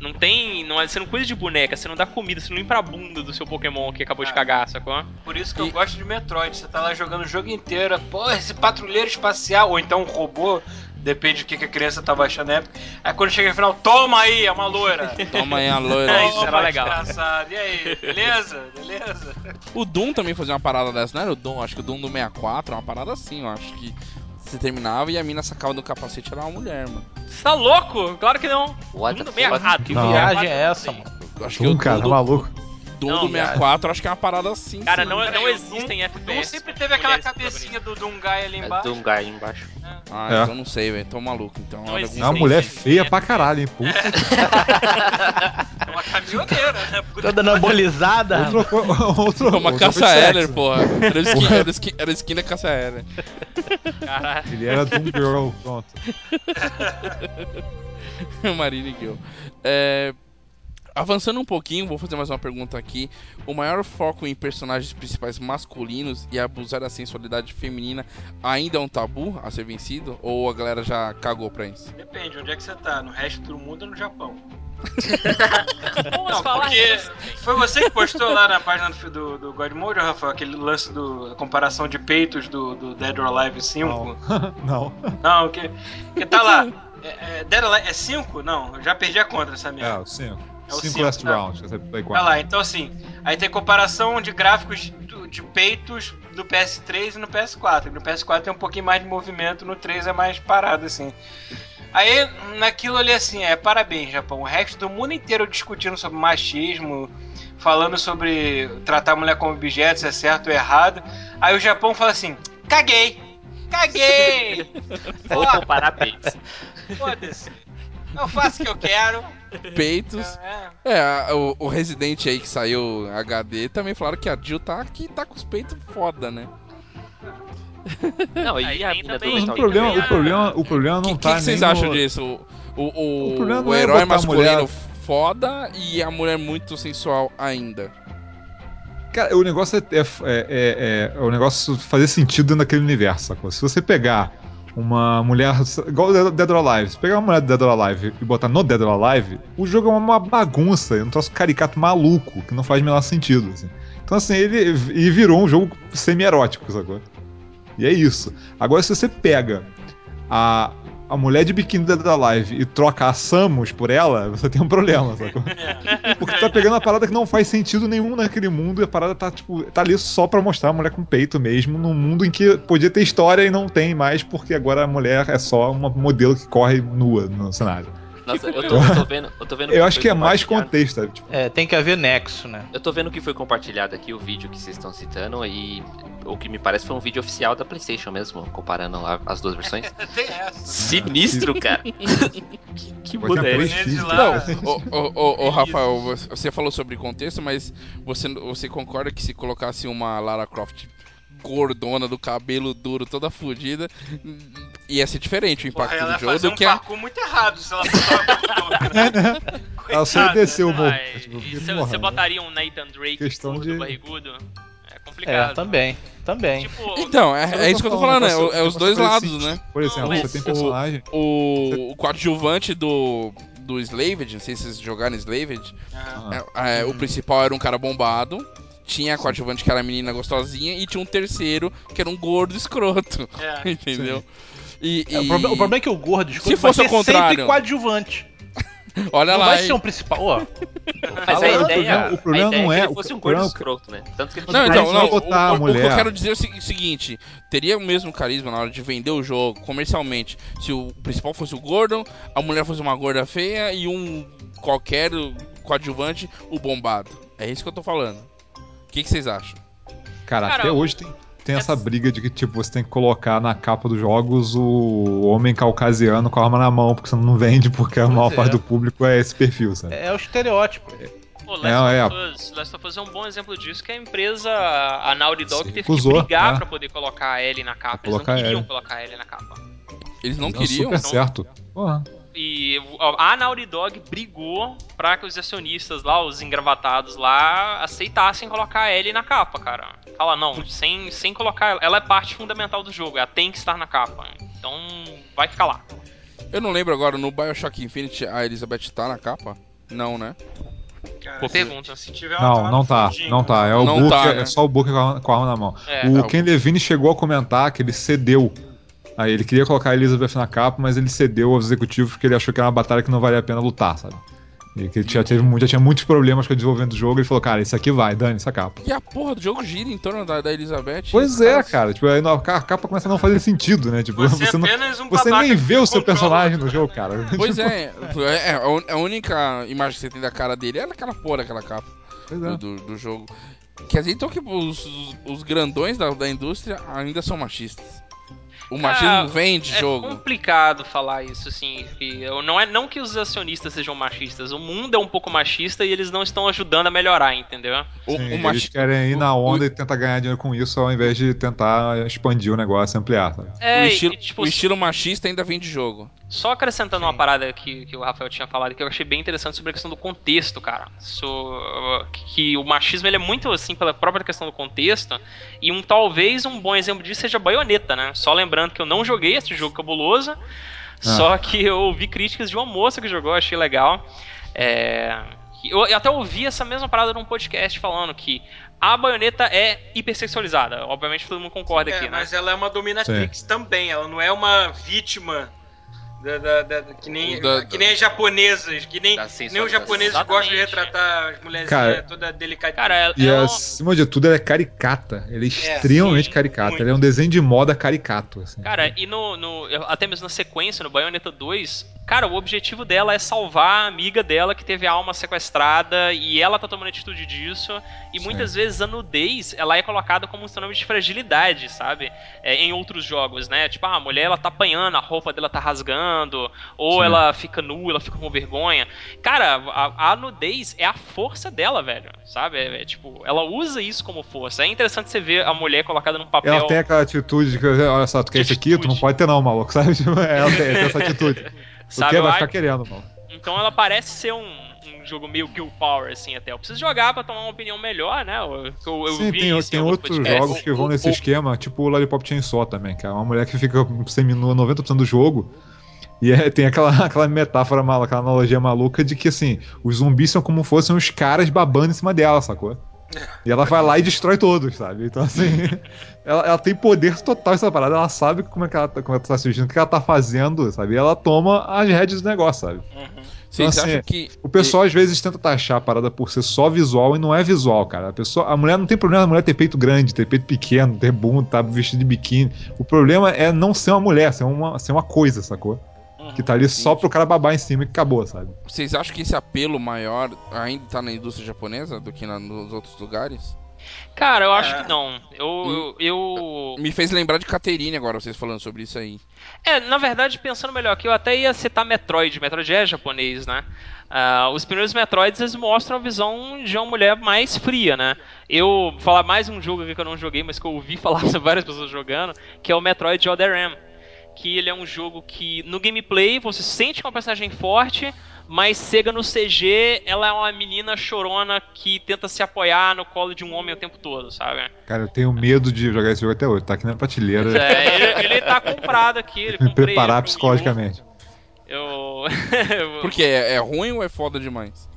não tem. Não, é- você não cuida de boneca, você não dá comida, você não limpa a bunda do seu Pokémon que acabou de Ah. cagar, sacou? Por isso que eu E- gosto de Metroid. Você tá lá jogando o jogo inteiro, pô, esse patrulheiro espacial, ou então um robô, depende do que que a criança tava achando na época. Aí quando chega no final, toma aí, é uma loira. Toma aí a loira. É, isso era legal. desgraçado. E aí, beleza? Beleza? O Doom também fazia uma parada dessa, não era o Doom? Acho que o Doom do 64 é uma parada assim, eu acho que você terminava e a mina sacava do capacete era uma mulher, mano. Você tá louco? Claro que não. What the fuck? 64. Que Não. viagem é essa, mano? Eu acho que o Um Doom, cara, tá do, maluco. Doom Não, do 64 acho que é uma parada assim. Cara, sim. não, Peraí, não existem O FPS. Doom sempre teve aquela cabecinha do Dungai ali É embaixo. de um guy embaixo. Ah, É. então não sei, velho. Tô maluco. Então, Não existe. É uma mulher feia pra caralho, hein? Puta É uma caminhoneira, né? Toda anabolizada. Outro, outro, Uma outro caça sexo. porra. Era skin, era, skin, era skin da caça aérea. Caralho. Ele era Doom Girl, pronto. Marine Gill. É, avançando um pouquinho, vou fazer mais uma pergunta aqui. O maior foco em personagens principais masculinos e abusar da sensualidade feminina ainda é um tabu a ser vencido? Ou a galera já cagou pra isso? Depende, onde é que você tá? No resto do mundo ou no Japão? Não, porque foi você que postou lá na página do, do, God Mode, Rafael, aquele lance do da comparação de peitos do, do Dead or Alive 5. Não. Não, que, que tá lá. É, é, Dead or Alive é 5? Não, eu já perdi a conta dessa É, merda. o 5. É o 5 cinco, last tá. round. Play Tá 4. lá, então assim, aí tem comparação de gráficos do- de peitos do PS3 e no PS4. No PS4 tem um pouquinho mais de movimento, no 3 é mais parado, assim. Aí, naquilo ali, assim, é parabéns, Japão. O resto do mundo inteiro discutindo sobre machismo, falando sobre tratar a mulher como objeto, se é certo ou errado. Aí o Japão fala assim: caguei! Caguei! Vou comparar peitos. Foda-se! Eu faço o que eu quero. Peitos. É, É, a- o, o Resident aí que saiu HD também falaram que a Jill tá aqui tá com os peitos foda, né? Não, e a do o problema, Gear? o problema, o problema não que, tá que vocês nem acham no- disso? O, o, O o é herói a masculino mulher- foda e a mulher muito sensual ainda. Cara, o negócio é, é, é- é- é o negócio fazer sentido dentro daquele universo, sacou? Se você pegar uma mulher. Igual Dead or Alive, se pegar uma mulher do Dead or Alive e botar no Dead or Alive, o jogo é uma bagunça, é um troço caricato maluco, que não faz o menor sentido. assim. Então, assim, ele e virou um jogo semi-erótico, sacou? E é isso. Agora, se você pega a, a mulher de biquíni or Alive e troca a Samus por ela, você tem um problema, sacou? Porque tu tá pegando uma parada que não faz sentido nenhum naquele mundo e a parada tá, tipo, tá ali só pra mostrar a mulher com peito mesmo, num mundo em que podia ter história e não tem mais, porque agora a mulher é só uma modelo que corre nua no cenário. Nossa, eu tô, eu tô vendo. Eu, tô vendo Eu acho que é mais contexto, sabe? Tipo, É, tem que haver nexo, né? Eu tô vendo que foi compartilhado aqui o vídeo que vocês estão citando e o que me parece foi um vídeo oficial da PlayStation mesmo, comparando a- as duas versões. tem essa. Sinistro, cara. que que lá. Não, ô, ô, ô, ô, Rafael, você- você falou sobre contexto, mas você, você concorda que se colocasse uma Lara Croft gordona, do cabelo duro, toda fodida, ia ser diferente o Porra, impacto ela ia do jogo do um que a... parkour muito errado se ela fosse uma ela só ia descer o morro. Ai, Tipo, você, porra, você botaria um Nathan Drake Questão gordo, de- barrigudo? É É, complicado. também. Também. Tipo, Então, é, é isso que eu tô falando, é, o- é os dois lados, sentido. né? Por exemplo, Não, você tem o- personagem. O, o coadjuvante do, do Slaved, não sei se vocês jogaram Slaved. Ah, é, é, o principal era um cara bombado, tinha a coadjuvante que era a menina gostosinha e tinha um terceiro que era um gordo escroto, É. entendeu? E, É, o, e- proble- o problema é que o gordo escroto Se fosse vai ser contrário. sempre coadjuvante. olha não lá, vai hein? ser um principal. Ó, Mas a o ideia, problema- o problema a ideia não é é- que ele fosse um problema gordo é escroto, né? Tanto que ele Não, então, não, vai o, botar a o- o que eu mulher- quero dizer é o se- seguinte: teria o mesmo carisma na hora de vender o jogo comercialmente se o principal fosse o Gordon, a mulher fosse uma gorda feia e um qualquer coadjuvante, o bombado. É isso que eu tô falando. O que, que vocês acham? Cara, Cara, até hoje tem, tem essa essa- briga de que, tipo, você tem que colocar na capa dos jogos o homem caucasiano com a arma na mão, porque você não vende, porque a Pois maior é. parte do público é esse perfil, sabe? é o estereótipo. Pô, Last, É, of Us, Last of Us é um bom exemplo disso, que a empresa, a Naughty Dog, teve recusou, que brigar é. pra poder colocar a Ellie na capa. Eles Colocar não queriam Ellie. colocar a Ellie na capa. Eles não Deu queriam? super certo. Porra. E a Naughty Dog brigou pra que os acionistas lá, os engravatados lá, aceitassem colocar a Ellie na capa, cara. Fala, não, sem, sem colocar ela. Ela é parte fundamental do jogo, ela tem que estar na capa. Então, vai ficar lá. Eu não lembro agora, no Bioshock Infinite a Elizabeth tá na capa? Não, né? Cara, se- pergunta. Se tiver uma Não, não tá, fundinho, não tá. É o Não Booker, tá, né? é só o Booker com a, com a arma na mão. É, o é, Ken Levine chegou a comentar que ele cedeu. Aí ele queria colocar a Elizabeth na capa, mas ele cedeu aos executivos porque ele achou que era uma batalha que não valia a pena lutar, sabe? E que ele já, teve, já tinha muitos problemas com o desenvolvimento do jogo. Ele falou, cara, isso aqui vai, dane essa capa. E a porra do jogo gira em torno da, da Elizabeth. Pois é, caras- cara. Tipo, aí a capa começa a não fazer sentido, né? Tipo, Você, você, é não, um você nem vê o seu personagem no jogo, cara. Pois Tipo, é, é, a un- a única imagem que você tem da cara dele é aquela porra daquela capa pois do, é. do, do jogo. Quer dizer, então que os, os, os grandões da, da indústria ainda são machistas. O machismo Ah, vem de é jogo. complicado falar isso, assim. que eu- não é não que os acionistas sejam machistas. O mundo é um pouco machista e eles não estão ajudando a melhorar, entendeu? O, Sim, o eles machi- querem ir o- na o- onda e tentar ganhar dinheiro com isso ao invés de tentar expandir o negócio, ampliar. Sabe? É, o, e, estilo, tipo, o estilo machista ainda vem de jogo. Só acrescentando uma parada que, que o Rafael tinha falado que eu achei bem interessante sobre a questão do contexto, cara. So- que o machismo ele é muito assim pela própria questão do contexto. E um talvez um bom exemplo disso seja Bayonetta, né? Só lembrando que eu não joguei esse jogo cabuloso. Só que eu ouvi críticas de uma moça que jogou, achei legal. É, eu, eu até ouvi essa mesma parada num podcast falando que a baioneta é hipersexualizada. Obviamente todo mundo concorda É, aqui, né? mas ela é uma dominatrix também, ela não é uma vítima da, da- da- que, nem, Da- que nem as japonesas, que nem, nem os japoneses Exatamente. gostam de retratar as mulheres Cara, toda delicadinha. Cara, ela, E ela- acima de tudo, ela é caricata. Ela é extremamente sim, caricata. muito. Ela é um desenho de moda caricato. assim. Cara, e no, no- até mesmo na sequência, no Bayonetta 2, cara, o objetivo dela é salvar a amiga dela que teve a alma sequestrada e ela tá tomando atitude disso. E Sim. muitas vezes a nudez ela é colocada como um sinônimo de fragilidade, sabe? É, em outros jogos, né? Tipo, ah, a mulher ela tá apanhando, a roupa dela tá rasgando, ou Sim. ela fica nua, ela fica com vergonha. Cara, a, a nudez é a força dela, velho, sabe? É, é, tipo, ela usa isso como força. É interessante você ver a mulher colocada num papel. Ela tem aquela atitude de que, olha só, tu quer isso aqui, tu não pode ter não, maluco, sabe? Tipo, Ela tem, tem essa atitude. Tu Sabe, quer, eu vai acho- ficar querendo, mano. Então ela parece ser um, um jogo meio Guild Power, assim, até. Eu preciso jogar pra tomar uma opinião melhor, né? Eu, eu, Sim, vi tem, isso tem outros jogos que vão o- nesse o- esquema, tipo o Lollipop Chainsaw também, que é uma mulher que fica seminua 90% do jogo. E é- tem aquela, aquela metáfora, mal- aquela analogia maluca de que, assim, os zumbis são como fossem os caras babando em cima dela, sacou? E ela vai lá e destrói todos, sabe? Então, assim, ela, ela tem poder total essa parada, ela sabe como é que ela, tá- como ela tá assistindo, o que ela tá fazendo, sabe? E ela toma as rédeas do negócio, sabe? Vocês Então, assim, que. O pessoal às vezes tenta taxar a parada por ser só visual e não é visual, cara. A, pessoa, a mulher não tem problema a mulher ter peito grande, ter peito pequeno, ter bunda, tá vestida de biquíni. O problema é não ser uma mulher, ser uma, ser uma coisa, sacou? Que tá ali só pro cara babar em cima e acabou, sabe? Vocês acham que esse apelo maior ainda tá na indústria japonesa do que na- nos outros lugares? Cara, eu acho É. que não. Eu, eu, eu- Me fez lembrar de Caterine agora, vocês falando sobre isso aí. É, na verdade, pensando melhor aqui, eu até ia citar Metroid. Metroid é japonês, né? Ah, os primeiros Metroids, eles mostram a visão de uma mulher mais fria, né? Eu vou falar mais um jogo aqui que eu não joguei, mas que eu ouvi falar sobre várias pessoas jogando, que é o Metroid Other M. Que ele é um jogo que, no gameplay, você sente que é uma personagem forte, mas chega no CG, ela é uma menina chorona que tenta se apoiar no colo de um homem o tempo todo, sabe? Cara, eu tenho medo de jogar esse jogo até hoje. Tá aqui na prateleira. É, ele, ele tá comprado aqui, ele me comprei preparar psicologicamente. Eu... Por quê? É, é ruim ou é foda demais?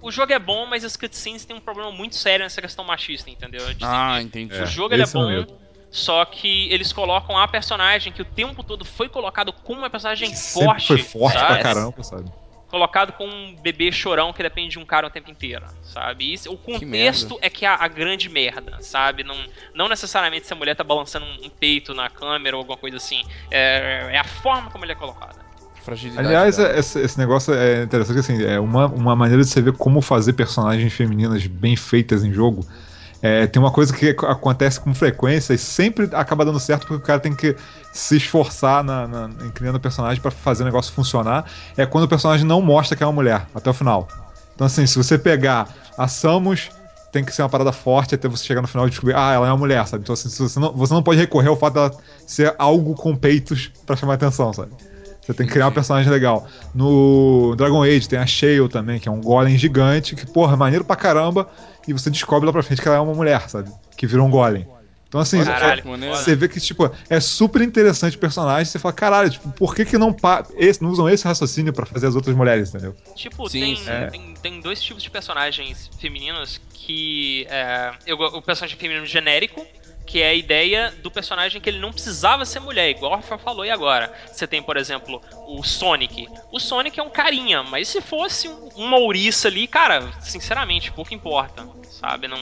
O jogo é bom, mas as cutscenes têm um problema muito sério nessa questão machista, entendeu? De- Ah, entendi. o jogo é é o bom. Só que eles colocam a personagem que o tempo todo foi colocado como uma personagem Sempre forte. foi forte sabe? pra caramba, sabe? Colocado como um bebê chorão que depende de um cara o tempo inteiro, sabe? Isso, o contexto merda. é que é a, a grande merda, sabe? Não, não necessariamente se a mulher tá balançando um, um peito na câmera ou alguma coisa assim. É, é a forma como ele é colocado. Fragilidade. Aliás, esse, esse negócio é interessante, assim, é uma, uma maneira de você ver como fazer personagens femininas bem feitas em jogo. É, tem uma coisa que ac- acontece com frequência e sempre acaba dando certo porque o cara tem que se esforçar na, na- em criando personagem pra fazer o negócio funcionar. É quando o personagem não mostra que é uma mulher até o final. Então, assim, se você pegar a Samus, tem que ser uma parada forte até você chegar no final e descobrir, ah, ela é uma mulher, sabe? Então, assim, você, não, você não pode recorrer ao fato dela ser algo com peitos pra chamar atenção, sabe? Você tem que criar um personagem legal. No Dragon Age tem a Shale também, que é um golem gigante, que, porra, é maneiro pra caramba, e você descobre lá pra frente que ela é uma mulher, sabe? Que virou um golem. Então, assim, Caralho, é- você vê que, tipo, é super interessante o personagem, você fala, caralho, tipo, por que que não, pa- esse- não usam esse raciocínio pra fazer as outras mulheres, entendeu? Tipo, Sim, tem, sim. É. tem, tem dois tipos de personagens femininos que. É, eu, o personagem feminino genérico, que é a ideia do personagem que ele não precisava ser mulher, igual o falou e agora. Você tem, por exemplo, o Sonic. O Sonic é um carinha, mas se fosse um, ouriça ali, cara, sinceramente, pouco importa, sabe? Não,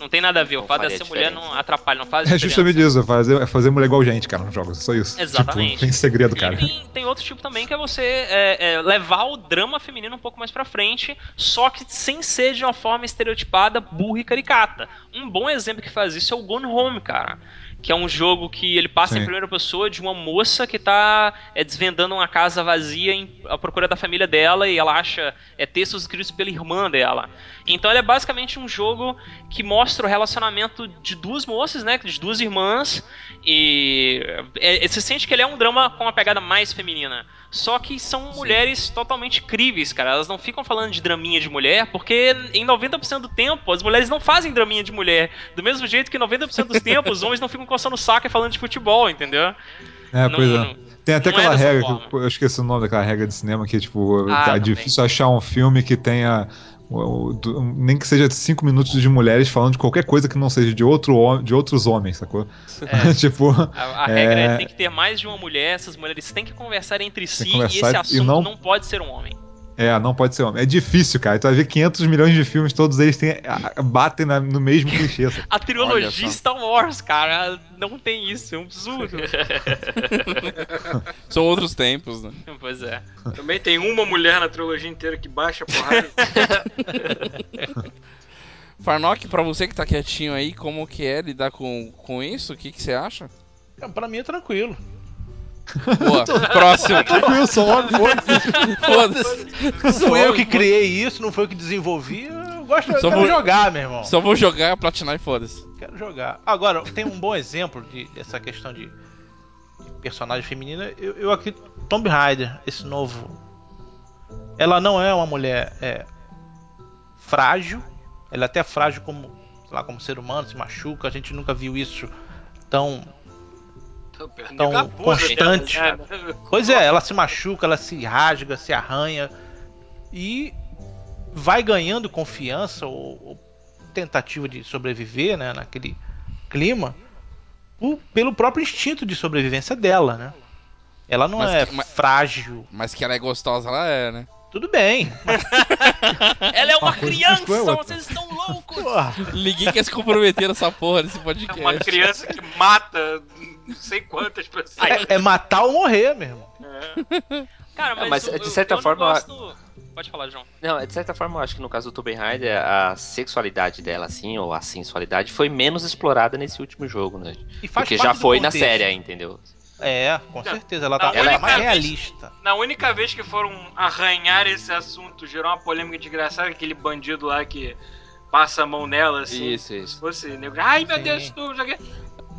não tem nada a ver. O fato de faria ser mulher não diferença. atrapalha, não faz É justamente isso, é fazer, é fazer mulher igual gente, cara, nos jogos, é só isso. Exatamente. Tipo, tem segredo, cara. E tem, tem outro tipo também que é você é, é, levar o drama feminino um pouco mais pra frente, só que sem ser de uma forma estereotipada, burra e caricata. Um bom exemplo que faz isso é o Gone Home, cara. Que é um jogo que ele passa Sim. em primeira pessoa de uma moça que tá é, desvendando uma casa vazia em, à procura da família dela e ela acha é, textos escritos pela irmã dela. Então ele é basicamente um jogo que mostra o relacionamento de duas moças, né, de duas irmãs e é, você sente que ele é um drama com uma pegada mais feminina. Só que são mulheres totalmente críveis, cara. Elas não ficam falando de draminha de mulher, porque em 90% do tempo as mulheres não fazem draminha de mulher. Do mesmo jeito que 90% dos tempos os homens não ficam coçando o saco e falando de futebol, entendeu? É, Não- pois é. não- Tem até é aquela dessa regra, que eu, eu esqueci o nome daquela regra de cinema, que tipo, Ah, é também. difícil achar um filme que tenha. Nem que seja cinco minutos de mulheres falando de qualquer coisa que não seja de, outro, de outros homens, sacou? É. tipo, A, a regra é... É. tem que ter mais de uma mulher, essas mulheres têm que conversar entre si conversar e esse e assunto não- não... pode ser um homem. É, não pode ser homem. É difícil, cara. Tu vai ver 500 milhões de filmes, todos eles têm, batem na- no mesmo clichê. A trilogia. Star Wars, cara, não tem isso, é um absurdo. São outros tempos, né? pois é. Também tem uma mulher na trilogia inteira que baixa a porrada. Farnock, pra você que tá quietinho aí, como que é lidar com, com isso? O que, que você acha? É, Pra mim é tranquilo. Boa, próximo. Homem, foda-se. Não fui eu que criei isso, não foi eu que desenvolvi. Eu gosto, quero vou- jogar, meu irmão. Só vou jogar, platinar e foda-se. Quero jogar. Agora, tem um bom exemplo de, dessa questão de, de personagem feminina. Eu, eu aqui, Tomb Raider, esse novo. Ela não é uma mulher é, frágil. Ela é até frágil como, lá, como ser humano, se machuca. A gente nunca viu isso tão. Tão Abusa constante. né? Pois é, ela se machuca, ela se rasga, se arranha. E vai ganhando confiança ou, ou tentativa de sobreviver né, naquele clima po- pelo próprio instinto de sobrevivência dela, né? Ela não Mas é que- mas- frágil. Mas que ela é gostosa, ela é, né? Tudo bem. mas, Ela é uma Uma criança, vocês estão loucos! porra, Ninguém quer se comprometer nessa porra desse É podcast. uma criança que mata não sei quantas pessoas. é, é matar ou morrer mesmo. Cara, mas, É, mas, eu- de eu- certa eu não forma- gosto- Pode falar, João. Não, de certa forma, eu acho que no caso do Tomb Raider, a sexualidade dela, assim, ou a sensualidade, foi menos explorada nesse último jogo, né? E faz Porque já foi na série, entendeu? É, com certeza. Ela, tá, Não, ela é mais vez- realista. Na única vez que foram arranhar esse assunto, gerou uma polêmica desgraçada, aquele bandido lá que passa a mão nela, assim. Isso, Se isso. nego, ai meu Sim. Deus, tu joguei. É,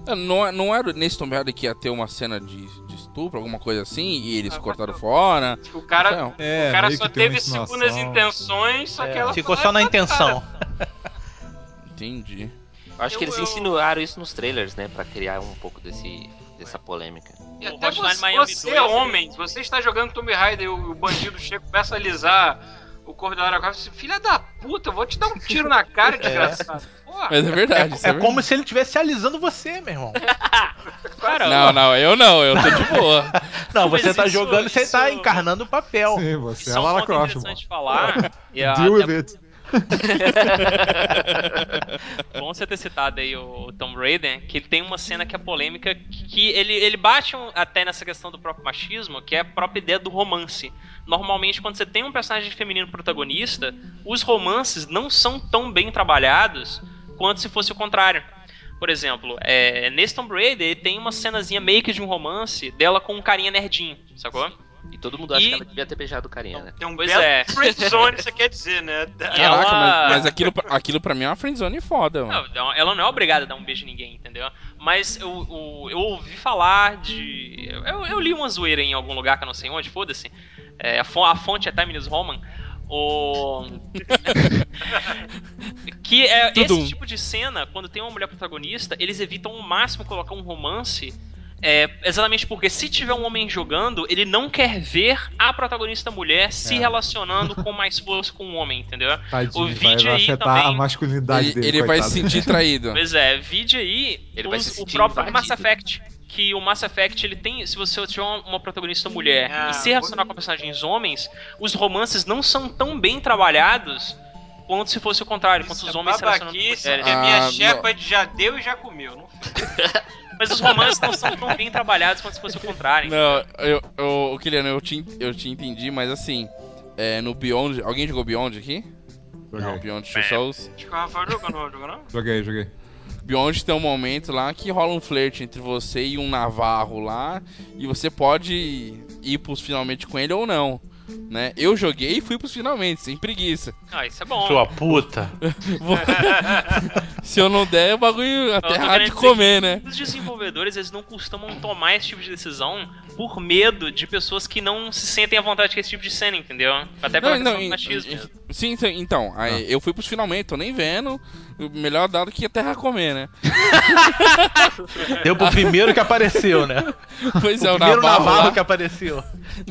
Não, não era nesse Tomb Raider que ia ter uma cena de, de estupro, alguma coisa assim, e eles Ah, cortaram fora. O cara. É, o cara só que teve segundas intenções, só que É, ela ficou só na e intenção. Entendi. Eu acho que Eu- eles eu- insinuaram isso nos trailers, né? Pra criar um pouco desse, dessa polêmica. E O até Hotline você, Miami você 2, homem, se você está jogando Tomb Raider e o, o bandido chega e começa a alisar o corpo da Lara Croft, você, filha da puta, eu vou te dar um tiro na cara, desgraçado. Mas é verdade. isso É, é como verdade. se ele estivesse alisando você, meu irmão. Cara, Não, não, eu não, eu tô de boa. Não, Mas você tá isso- jogando, você isso- tá encarnando o papel. Sim, você isso é é Lara Croft, interessante falar. e a- Deal até with it. bom você ter citado aí o Tom Raider, que tem uma cena que é polêmica, que, que ele, ele bate um- até nessa questão do próprio machismo, que é a própria ideia do romance. Normalmente, quando você tem um personagem feminino protagonista, os romances não são tão bem trabalhados quanto se fosse o contrário. Por exemplo, é, nesse Tomb Raider ele tem uma cenazinha meio que de um romance dela com um carinha nerdinho, sacou? E todo mundo acha E- que ela devia ter beijado o carinha, né? tem um Pois belo é. friendzone, você quer dizer, né? Caraca, Ela- mas, mas aquilo, pra- aquilo pra mim é uma friendzone foda, mano. Não, ela não é obrigada a dar um beijo em ninguém, entendeu? Mas eu, eu, eu ouvi falar de. Eu, eu li uma zoeira em algum lugar que eu não sei onde, foda-se. É, a, fon- a fonte é Time News Roman. O... que é Tudum. esse tipo de cena, quando tem uma mulher protagonista, eles evitam ao máximo colocar um romance. É, exatamente porque se tiver um homem jogando, ele não quer ver a protagonista mulher se É. relacionando com mais força com um homem, entendeu? Tadinho, O vai, vídeo vai aí afetar também- a masculinidade Ele, dele. ele vai se sentir traído. Pois é, vide aí Ele vai os- se o próprio invadido. Mass Effect. Que o Mass Effect, ele tem. Se você tiver uma, protagonista mulher Ah, e se relacionar com personagens homens, os romances não são tão bem trabalhados quanto se fosse o contrário, quanto os é homens se relacionando com mulheres. que a minha Ah, Shepard já deu e já comeu. Não Mas os romances não são tão bem trabalhados quanto se fosse o contrário. Não, eu, eu, o Kiliano, eu te, eu te entendi, mas assim, é, no Beyond. Alguém jogou Beyond aqui? Não, Joguei, Beyond Two Souls. Acho que o Rafael jogou, não jogou não? joguei, joguei. Beyond tem um momento lá que rola um flerte entre você e um navarro lá, e você pode ir pros finalmente com ele ou não. Né? Eu joguei e fui pros finalmente, sem preguiça. Ah, isso é bom. Sua puta. Se eu não der, o bagulho até errado de comer, né? Os desenvolvedores, eles não costumam tomar esse tipo de decisão por medo de pessoas que não se sentem à vontade com esse tipo de cena, entendeu? Até pela Não, questão não, machismo. Sim, então, aí eu fui pros finalmente, tô nem vendo. O melhor dado que a terra comer, né? Deu pro primeiro que apareceu, né? Pois é, o primeiro Navarro, Navarro lá, que apareceu.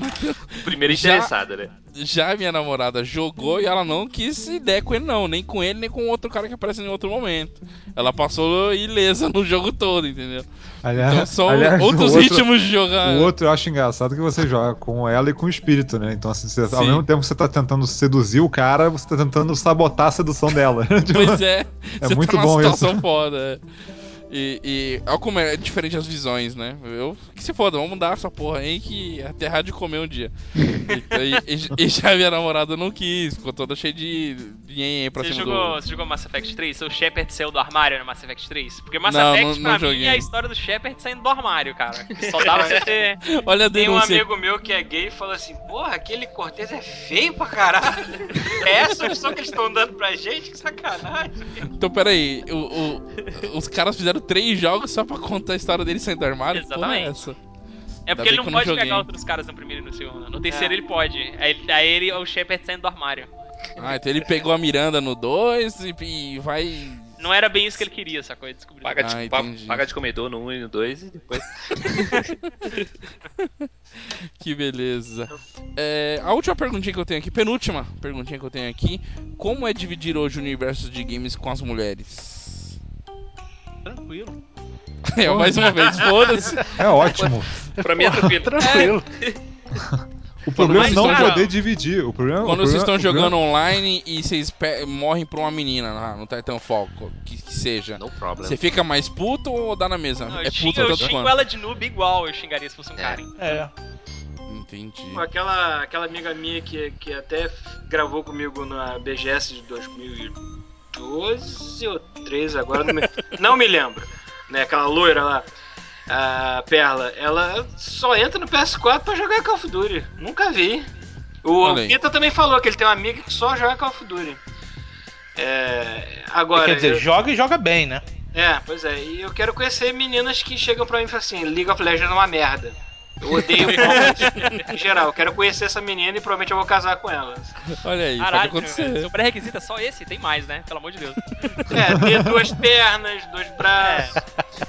Primeiro Já- interessado, né? já minha namorada jogou e ela não quis ideia com ele não, nem com ele, nem com outro cara que aparece em outro momento. Ela passou ilesa no jogo todo, entendeu? Aliás, Então são aliás, outros outro, ritmos de jogar. O outro eu acho engraçado que você joga com ela e com o espírito, né? Então, assim, você- ao mesmo tempo que você tá tentando seduzir o cara, você tá tentando sabotar a sedução dela. Tipo, Pois é. É você muito tá bom isso. situação foda. E, e olha como é diferente as visões, né? Eu que se foda, vamos mudar essa porra aí que até de comer um dia. e, e- e já minha namorada não quis, ficou toda cheia de dinheiro pra Você cima jogou, do. você jogou Mass Effect 3? Seu Shepard saiu do armário no Mass Effect 3? Porque Mass Não, Effect, não- pra não mim, é a história do Shepard saindo do armário, cara. Só dá pra você ter... Olha a Tem um amigo meu que é gay e falou assim: Porra, aquele Cortez é feio pra caralho. É essa a opção que eles estão dando pra gente? Que sacanagem. Então, peraí, o, o- os caras fizeram três jogos só pra contar a história dele saindo do armário? É Exatamente. essa? É porque ele que não pode joguei. pegar outros caras no primeiro e no segundo. No terceiro É. ele pode. Aí, ele- aí ele é o Shepard saindo do armário. Ah, então ele pegou a Miranda no 2 e, e vai. Não era bem isso que ele queria, sacou? Ele descobriu. Paga de, Ah, pa- paga de comedor no 1 e no 2 e depois. Que beleza. É, a última perguntinha que eu tenho aqui, penúltima perguntinha que eu tenho aqui: Como é dividir hoje o universo de games com as mulheres? Tranquilo. É, mais uma vez, foda-se. É ótimo. Pra mim é tranquilo. Tranquilo. O problema é vocês não estão poder dividir. O problema, Quando o vocês estão problema- jogando problema- online e vocês pe- morrem pra uma menina lá no Titanfall, que, que seja, No problem. você fica mais puto ou dá na mesma? Não, é eu xingo, puto eu xingo quanto. ela de noob igual eu xingaria se fosse um É. cara. hein? É. Entendi. Aquela, aquela amiga minha que, que até gravou comigo na BGS de 2012 ou 13, agora não me, não me lembro. Né, aquela loira lá, a Perla, ela só entra no PS4 pra jogar Call of Duty. Nunca vi. O. Pita também falou que ele tem uma amiga que só joga Call of Duty. É, agora. Quer dizer, eu- joga e joga bem, né? É, pois é. E eu quero conhecer meninas que chegam pra mim e falam assim: League of Legends é uma merda. Eu odeio em geral. Eu quero conhecer essa menina e provavelmente eu vou casar com ela. Olha aí, Caralho, pode acontecer. seu pré-requisito é só esse? Tem mais, né? Pelo amor de Deus. É, ter duas pernas, dois braços.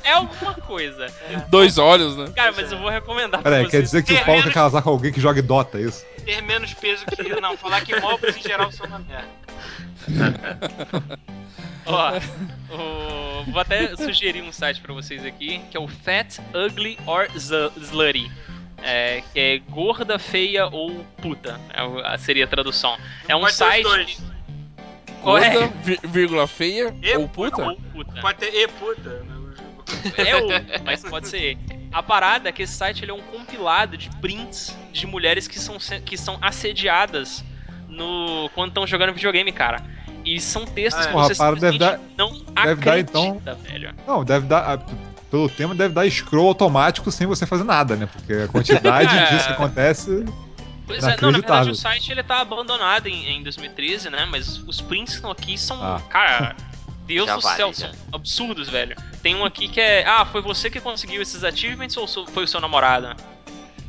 É alguma coisa. Dois olhos, né? Cara, mas eu vou recomendar pra Peraí, quer dizer que o Paulo quer menos- casar com alguém que jogue Dota, é isso? Ter menos peso que eu. Não, falar que móveis em geral são uma merda. Ó, o- vou até sugerir um site pra vocês aqui, que é o Fat, Ugly or Slutty. É, que é gorda, feia ou puta. É, seria a tradução. É um Pode os site. é? Gorda, vi- vírgula feia E ou puta? Ou puta. Pode ter e puta. jogo. É o, mas pode ser. A parada é que esse site ele é um compilado de prints de mulheres que são, que são assediadas no quando estão jogando videogame, cara. E são textos Ah, é. que Porra, você para, deve simplesmente não deve dar, então. velho. Não, deve dar. Pelo tema, deve dar scroll automático sem você fazer nada, né? Porque a quantidade É. disso que acontece. Pois é, não, na verdade o site ele tá abandonado em, em 2013, né? Mas os prints que estão aqui são, Ah. cara, Deus Já do vale, céu, já. são absurdos, velho. Tem um aqui que é, ah, foi você que conseguiu esses achievements ou foi o seu namorado?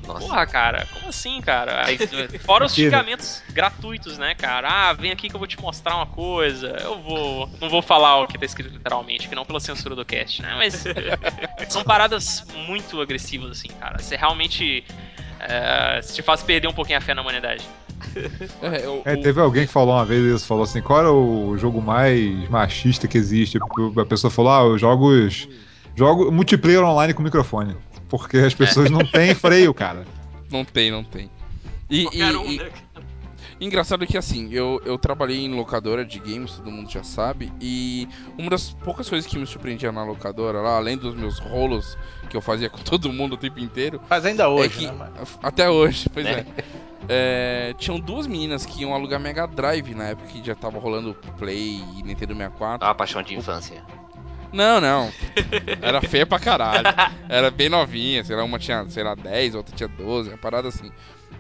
Nossa. Porra, cara, como assim, cara? Aí, fora os xingamentos gratuitos, né, cara? Ah, vem aqui que eu vou te mostrar uma coisa. Eu vou. Não vou falar o que tá escrito literalmente, que não pela censura do cast, né? Mas. são paradas muito agressivas, assim, cara. Você realmente. É, se te faz perder um pouquinho a fé na humanidade. É, É, o- teve alguém que falou uma vez isso, falou assim, qual era o jogo mais machista que existe? A pessoa falou, ah, os jogos. Jogo multiplayer online com microfone. Porque as pessoas não têm freio, cara. Não tem, não tem. E, e- um, e- né? engraçado que assim, eu, eu trabalhei em locadora de games, todo mundo já sabe, e uma das poucas coisas que me surpreendia na locadora, lá, além dos meus rolos que eu fazia com todo mundo o tempo inteiro, Mas ainda hoje, é que. né? Até hoje, pois Né? é. É, Tinham duas meninas que iam alugar Mega Drive na época que já tava rolando Play e Nintendo 64. É uma paixão de infância. Não, não. Era feia pra caralho. Era bem novinha, sei lá, uma tinha, sei lá, 10, outra tinha 12, uma parada assim.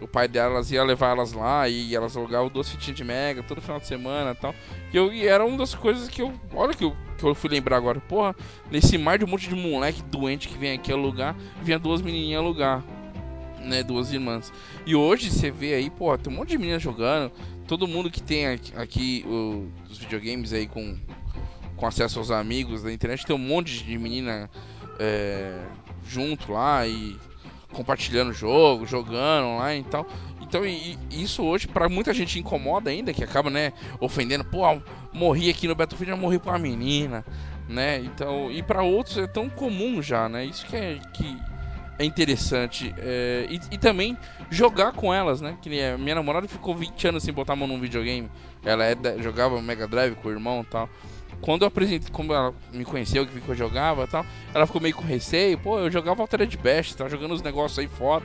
O pai delas ia levar elas lá e elas alugavam duas fitinhas de mega todo final de semana e tal. E, eu, e era uma das coisas que eu. Olha que eu, que eu fui lembrar agora. Porra, nesse mar de um monte de moleque doente que vem aqui alugar, vinha duas menininhas alugar. Né, duas irmãs. E hoje você vê aí, porra, tem um monte de meninas jogando. Todo mundo que tem aqui, aqui os videogames aí com, com acesso aos amigos da internet, tem um monte de menina é, junto lá e compartilhando jogo, jogando online e tal. Então e, e isso hoje pra muita gente incomoda ainda, que acaba, né, ofendendo, pô, morri aqui no Battlefield, já morri com uma menina, né? Então, e pra outros é tão comum já, né? Isso que é que é interessante. É, e, e também jogar com elas, né? Que minha namorada ficou 20 anos sem botar a mão num videogame. Ela é da- jogava Mega Drive com o irmão e tal. Quando eu apresentei, como ela me conheceu, que viu que eu jogava e tal, ela ficou meio com receio. Pô, eu jogava Altered Best, tava jogando uns negócios aí foda.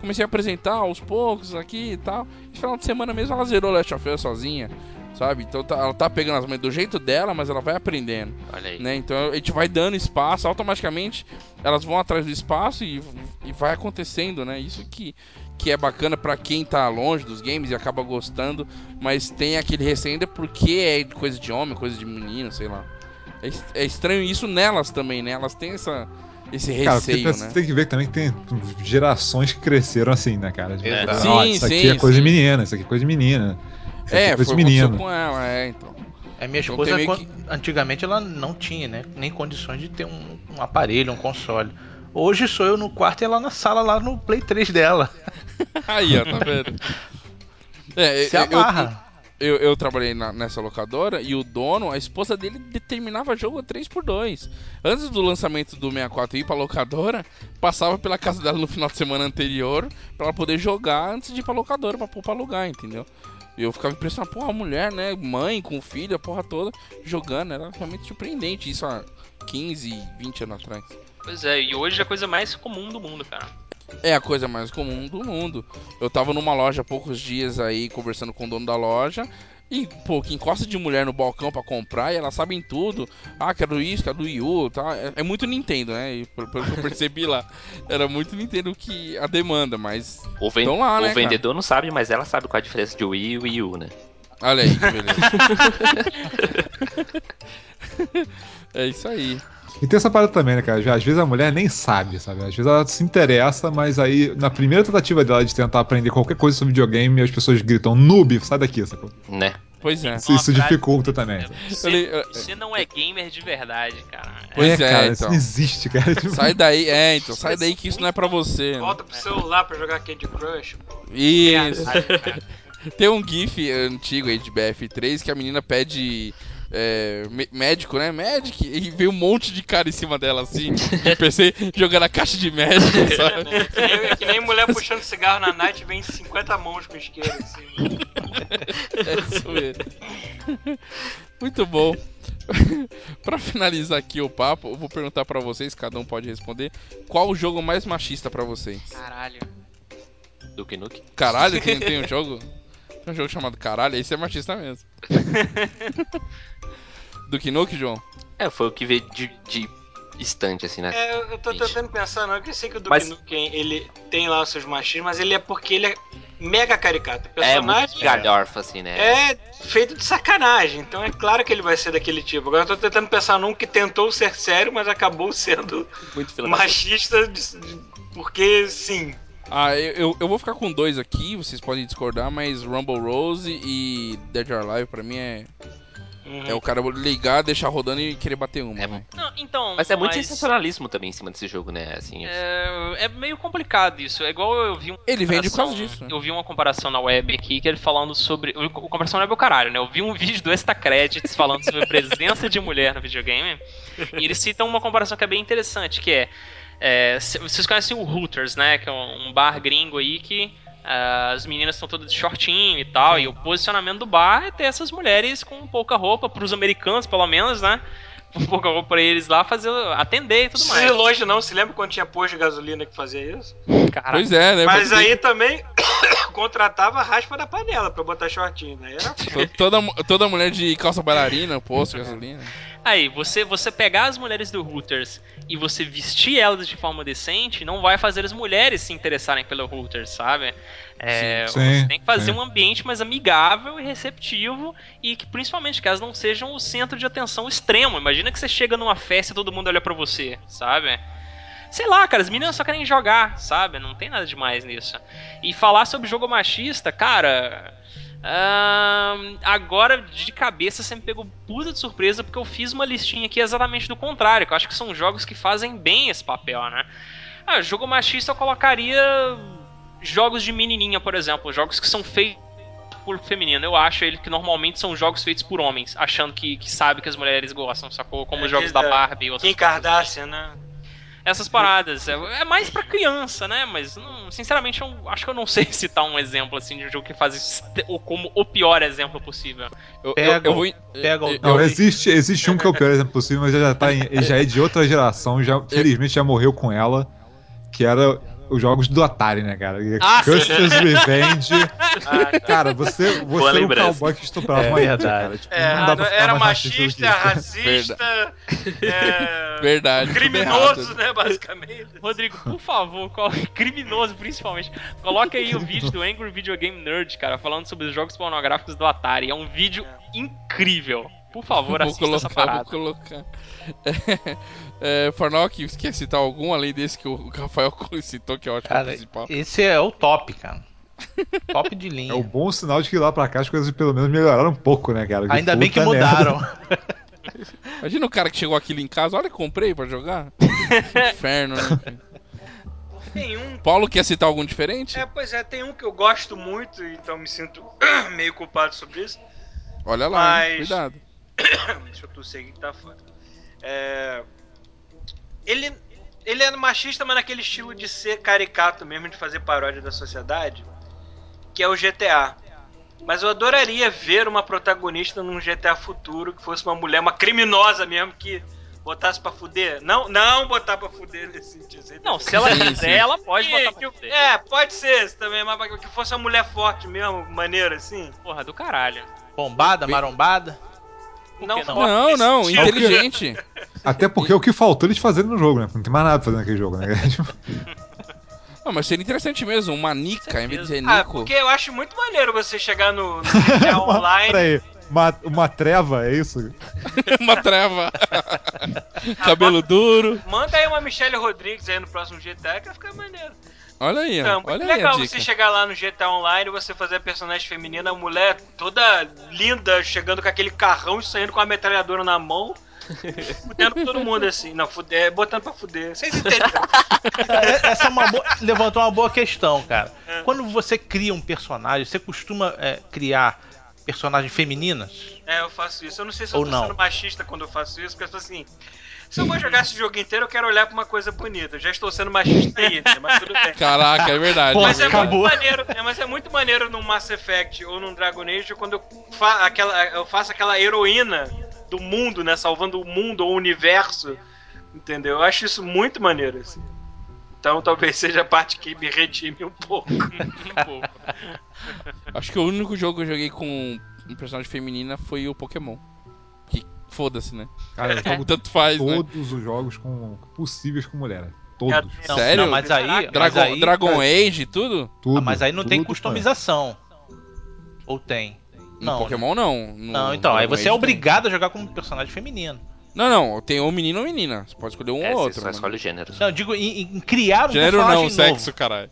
Comecei a apresentar aos poucos aqui e tal. E final de semana mesmo ela zerou Last of Us sozinha, sabe? Então tá- ela tá pegando as mães do jeito dela, mas ela vai aprendendo Olha aí. né? Então a gente vai dando espaço, automaticamente elas vão atrás do espaço e, e vai acontecendo, né? Isso que, que é bacana pra quem tá longe dos games e acaba gostando, mas tem aquele receio ainda porque é coisa de homem, coisa de menino, sei lá. É, é estranho isso nelas também, né? Elas têm essa, esse Cara, receio, você né? tem que ver que também que tem gerações que cresceram assim, né, cara? Tipo, ó, Sim, isso aqui sim, é coisa sim. de menina, isso aqui é coisa de menina. Isso aqui É, coisa foi de menino. com ela, é, então. A minha Então esposa, quan- que- antigamente, ela não tinha, né? Nem condições de ter um, um aparelho, um console. Hoje sou eu no quarto e ela na sala lá no Play 3 dela. Aí, ó, tá vendo? É, Se eu- eu- amarra. eu, eu trabalhei na- nessa locadora e o dono, a esposa dele determinava jogo 3x2. Antes do lançamento do 64 ir pra locadora, passava pela casa dela no final de semana anterior pra ela poder jogar antes de ir pra locadora pra pôr pra alugar, entendeu? E eu ficava impressionado, pô, a mulher, né, mãe com filho, a porra toda, jogando, era realmente surpreendente isso há 15, 20 anos atrás. Pois é, e hoje é a coisa mais comum do mundo, cara. É a coisa mais comum do mundo. Eu tava numa loja há poucos dias aí, conversando com o dono da loja. E, pô, que encosta de mulher no balcão pra comprar e elas sabem tudo. Ah, quero isso, quero do Wii U, tá? É, é muito Nintendo, né? E pelo, pelo que eu percebi lá. Era muito Nintendo que a demanda, mas. O, ven- lá, o né, cara? vendedor não sabe, mas ela sabe qual a diferença de Wii e Wii U, né? Olha aí, que beleza. é isso aí. E tem essa parada também, né, cara? Às vezes a mulher nem sabe, sabe? Às vezes ela se interessa, mas aí, na primeira tentativa dela de tentar aprender qualquer coisa sobre videogame, as pessoas gritam, noob, sai daqui, sacou? Né? Pois é. Isso, isso dificulta também. Você, é- você não é gamer de verdade, cara. Pois é, cara, isso então. não existe, cara. Tipo, Sai daí, é, então, sai daí que isso não é pra você. né? Volta pro celular pra jogar Candy Crush. Isso. Verdade, cara. Tem um GIF antigo aí de BF3 que a menina pede é, mé- médico, né? Médico. E vem um monte de cara em cima dela, assim, de PC, jogando a caixa de médico, sabe? É que, nem, é que nem mulher puxando cigarro na night e vem 50 mãos com isqueiro, assim. É isso mesmo. Muito bom. pra finalizar aqui o papo, eu vou perguntar pra vocês, cada um pode responder, qual o jogo mais machista pra vocês? Caralho. Duke Nuke. Caralho, tem, tem um jogo? Tem um jogo chamado Caralho, esse é machista mesmo. Do Nuke, João? É, foi o que veio de, de estante, assim, né? É, eu- tô tentando pensar, não. Eu sei que o Duke Mas- Nukem, ele tem lá os seus machismos, mas ele é porque ele é mega caricato. O É muito personagem galhorfa, assim, né? é feito de sacanagem, então é claro que ele vai ser daquele tipo. Agora eu tô tentando pensar num que tentou ser sério, mas acabou sendo machista de- de- porque sim. Ah, eu, eu, eu vou ficar com dois aqui, vocês podem discordar, mas Rumble Rose e Dead or Alive pra mim é, Uhum. é o cara ligar, deixar rodando e querer bater uma. É, né? Não, então. Mas é muito sensacionalismo também em cima desse jogo, né? Assim, É, é meio complicado isso. É igual eu vi um. Ele vende por causa disso. né? Eu vi uma comparação na web aqui que ele falando sobre. O comparação na web é o caralho, né? Eu vi um vídeo do Extra Credits falando sobre a presença de mulher no videogame. E eles citam uma comparação que é bem interessante, que é. é, vocês conhecem o Hooters, né? Que é um bar gringo aí que. Ah, as meninas estão todas de shortinho e tal, e o posicionamento do bar é ter essas mulheres com pouca roupa, pros americanos pelo menos, né? Com pouca roupa pra eles lá fazer, atender e tudo mais. ir longe não, se lembra quando tinha posto de gasolina que fazia isso? Caralho. Pois é, né? Mas aí também contratava a raspa da panela pra botar shortinho, né? Era to- toda, toda mulher de calça bailarina, posto, gasolina. Aí, você, você pegar as mulheres do Hooters e você vestir elas de forma decente, não vai fazer as mulheres se interessarem pelo Hooters, sabe? É, Sim, você sim, tem que fazer sim. um ambiente mais amigável e receptivo e que principalmente que elas não sejam o centro de atenção extremo. Imagina que você chega numa festa e todo mundo olha pra você, sabe? Sei lá, cara, as meninas só querem jogar, sabe? Não tem nada demais nisso. E falar sobre jogo machista, cara. Ahn, agora, de cabeça, você me pegou puta de surpresa porque eu fiz uma listinha aqui exatamente do contrário. Que eu acho que são jogos que fazem bem esse papel, né? Ah, jogo machista eu colocaria jogos de menininha, por exemplo. Jogos que são feitos por feminino. Eu acho ele que normalmente são jogos feitos por homens, achando que, que sabe que as mulheres gostam, sacou? Como É, os jogos da da Barbie e Kim coisas. Kardashian, né? Essas paradas. É, é mais pra criança, né? Mas, não- sinceramente, eu acho que eu não sei citar um exemplo assim de um jogo que faz isso ou como o pior exemplo possível. Eu, Pega eu o- vou. em- pega o eu- Não, existe, existe um que é o pior exemplo possível, mas ele já, tá em- já é de outra geração, já, felizmente já morreu com ela, que era os jogos do Atari, né, cara? Ah, sim. Custer's Revenge. Ah, tá. Cara, você, você era um cowboy que estuprava É uma índia, cara. Tipo, É, não dá pra era racista machista, isso. racista, é, Verdade. criminoso, né, basicamente. Rodrigo, por favor, colo- criminoso principalmente. Coloque aí o vídeo do Angry Video Game Nerd, cara, falando sobre os jogos pornográficos do Atari. É um vídeo incrível. Por favor, Vou assista essa colocar, parada. vou colocar. É, é, Farnock, você quer citar algum além desse que o Rafael citou, que eu acho que é o Cara, principal? esse é o top, cara. Top de linha. É o bom sinal de que lá pra cá as coisas pelo menos melhoraram um pouco, né, cara? Porque Ainda bem que merda. mudaram. Imagina o cara que chegou aquilo em casa, olha, comprei pra jogar. Inferno, né? Tem um. Paulo quer citar algum diferente? É, pois é, tem um que eu gosto muito, então me sinto meio culpado sobre isso. Olha lá? Mas- cuidado. Deixa eu tossir aqui que tá foda. É... Ele, ele é machista, mas naquele estilo de ser caricato mesmo, de fazer paródia da sociedade, que é o GTA. Mas eu adoraria ver uma protagonista num GTA futuro que fosse uma mulher, uma criminosa mesmo, que botasse pra fuder. Não, não botar pra fuder nesse sentido. Não, se ela quiser, ela pode botar pra fuder. É, pode ser também, mas que fosse uma mulher forte mesmo, maneira assim. Porra, do caralho. Bombada, marombada. Não, não? Não, inteligente. Até porque é o que faltou eles fazerem no jogo, né? Não tem mais nada pra fazer naquele jogo, né? Tipo, Não, mas seria interessante mesmo, uma Nica em vez de dizer Ah, Nico. porque eu acho muito maneiro você chegar no, no GTA online. Peraí, uma, uma treva, é isso? uma treva. Cabelo duro. Manda aí uma Michelle Rodrigues aí no próximo GTA que vai ficar maneiro. Olha aí, Então, Olha aí a legal dica. você chegar lá no GTA Online e você fazer a personagem feminina, a mulher toda linda, chegando com aquele carrão e saindo com a metralhadora na mão. Fudendo todo mundo assim. Não, fuder, botando pra fuder. Vocês entenderam? É- Essa é uma boa- levantou uma boa questão, cara. Quando você cria um personagem, você costuma é, criar personagens femininas? É, eu faço isso. Eu não sei se eu Ou tô não. sendo machista quando eu faço isso, porque eu tô assim. Se eu vou jogar esse jogo inteiro, eu quero olhar pra uma coisa bonita. Eu já estou sendo machista ainda, mas tudo bem. Caraca, é verdade. Pô, Mas é acabou. muito maneiro, é, mas é muito maneiro num Mass Effect ou num Dragon Age quando eu, fa aquela, eu faço aquela heroína do mundo, né? Salvando o mundo ou o universo. Entendeu? Eu acho isso muito maneiro, assim. Então talvez seja a parte que me redime um pouco. Um pouco. Acho que o único jogo que eu joguei com um personagem feminina foi o Pokémon. Que foda-se, né? Cara, Jogo tanto faz, né? todos os jogos com, possíveis com mulher. Todos. Não, Sério? Não, mas aí, mas Dragon, aí, Dragon Age e tudo? Tudo. Ah, mas aí não tem tudo, customização. Ou tem? No Não. Pokémon não. No Não, então, aí você é tem. obrigado a jogar como personagem feminino. Não, não, tem ou menino ou menina. Você pode escolher um É, ou você outro. só né? escolhe o gênero. Não, eu digo em, em criar um Gênero personagem não, novo. sexo, caralho.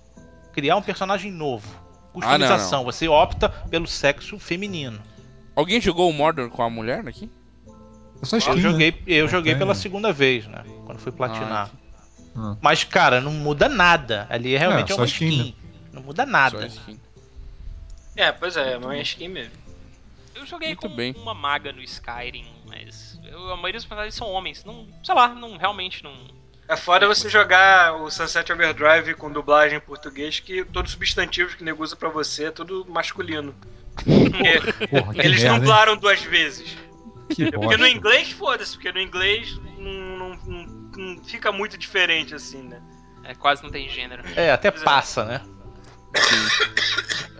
Criar um personagem novo. Ah, Customização. Você opta pelo sexo feminino. Alguém jogou o Mordor com a mulher aqui? É só Eu skin, né? joguei, eu Não joguei pela né? segunda vez, né? Quando fui platinar. Ah. Mas, cara, não muda nada. Ali realmente É, é, só uma skin, skin. Não muda Só nada. skin. É, pois é, mas é skin mesmo. Eu joguei Muito com bem. uma maga no Skyrim, mas eu- a maioria dos personagens são homens. Não, sei lá, não realmente não. É foda você jogar o Sunset Overdrive com dublagem em português, que todos os substantivos que nego usa pra você é tudo masculino. Porque Porra, que eles merda, hein? dublaram duas vezes. Que Porque bosta. no inglês, foda-se, porque no inglês não, não- não- não fica muito diferente assim, né? É, quase não tem gênero. É, até é. passa, né?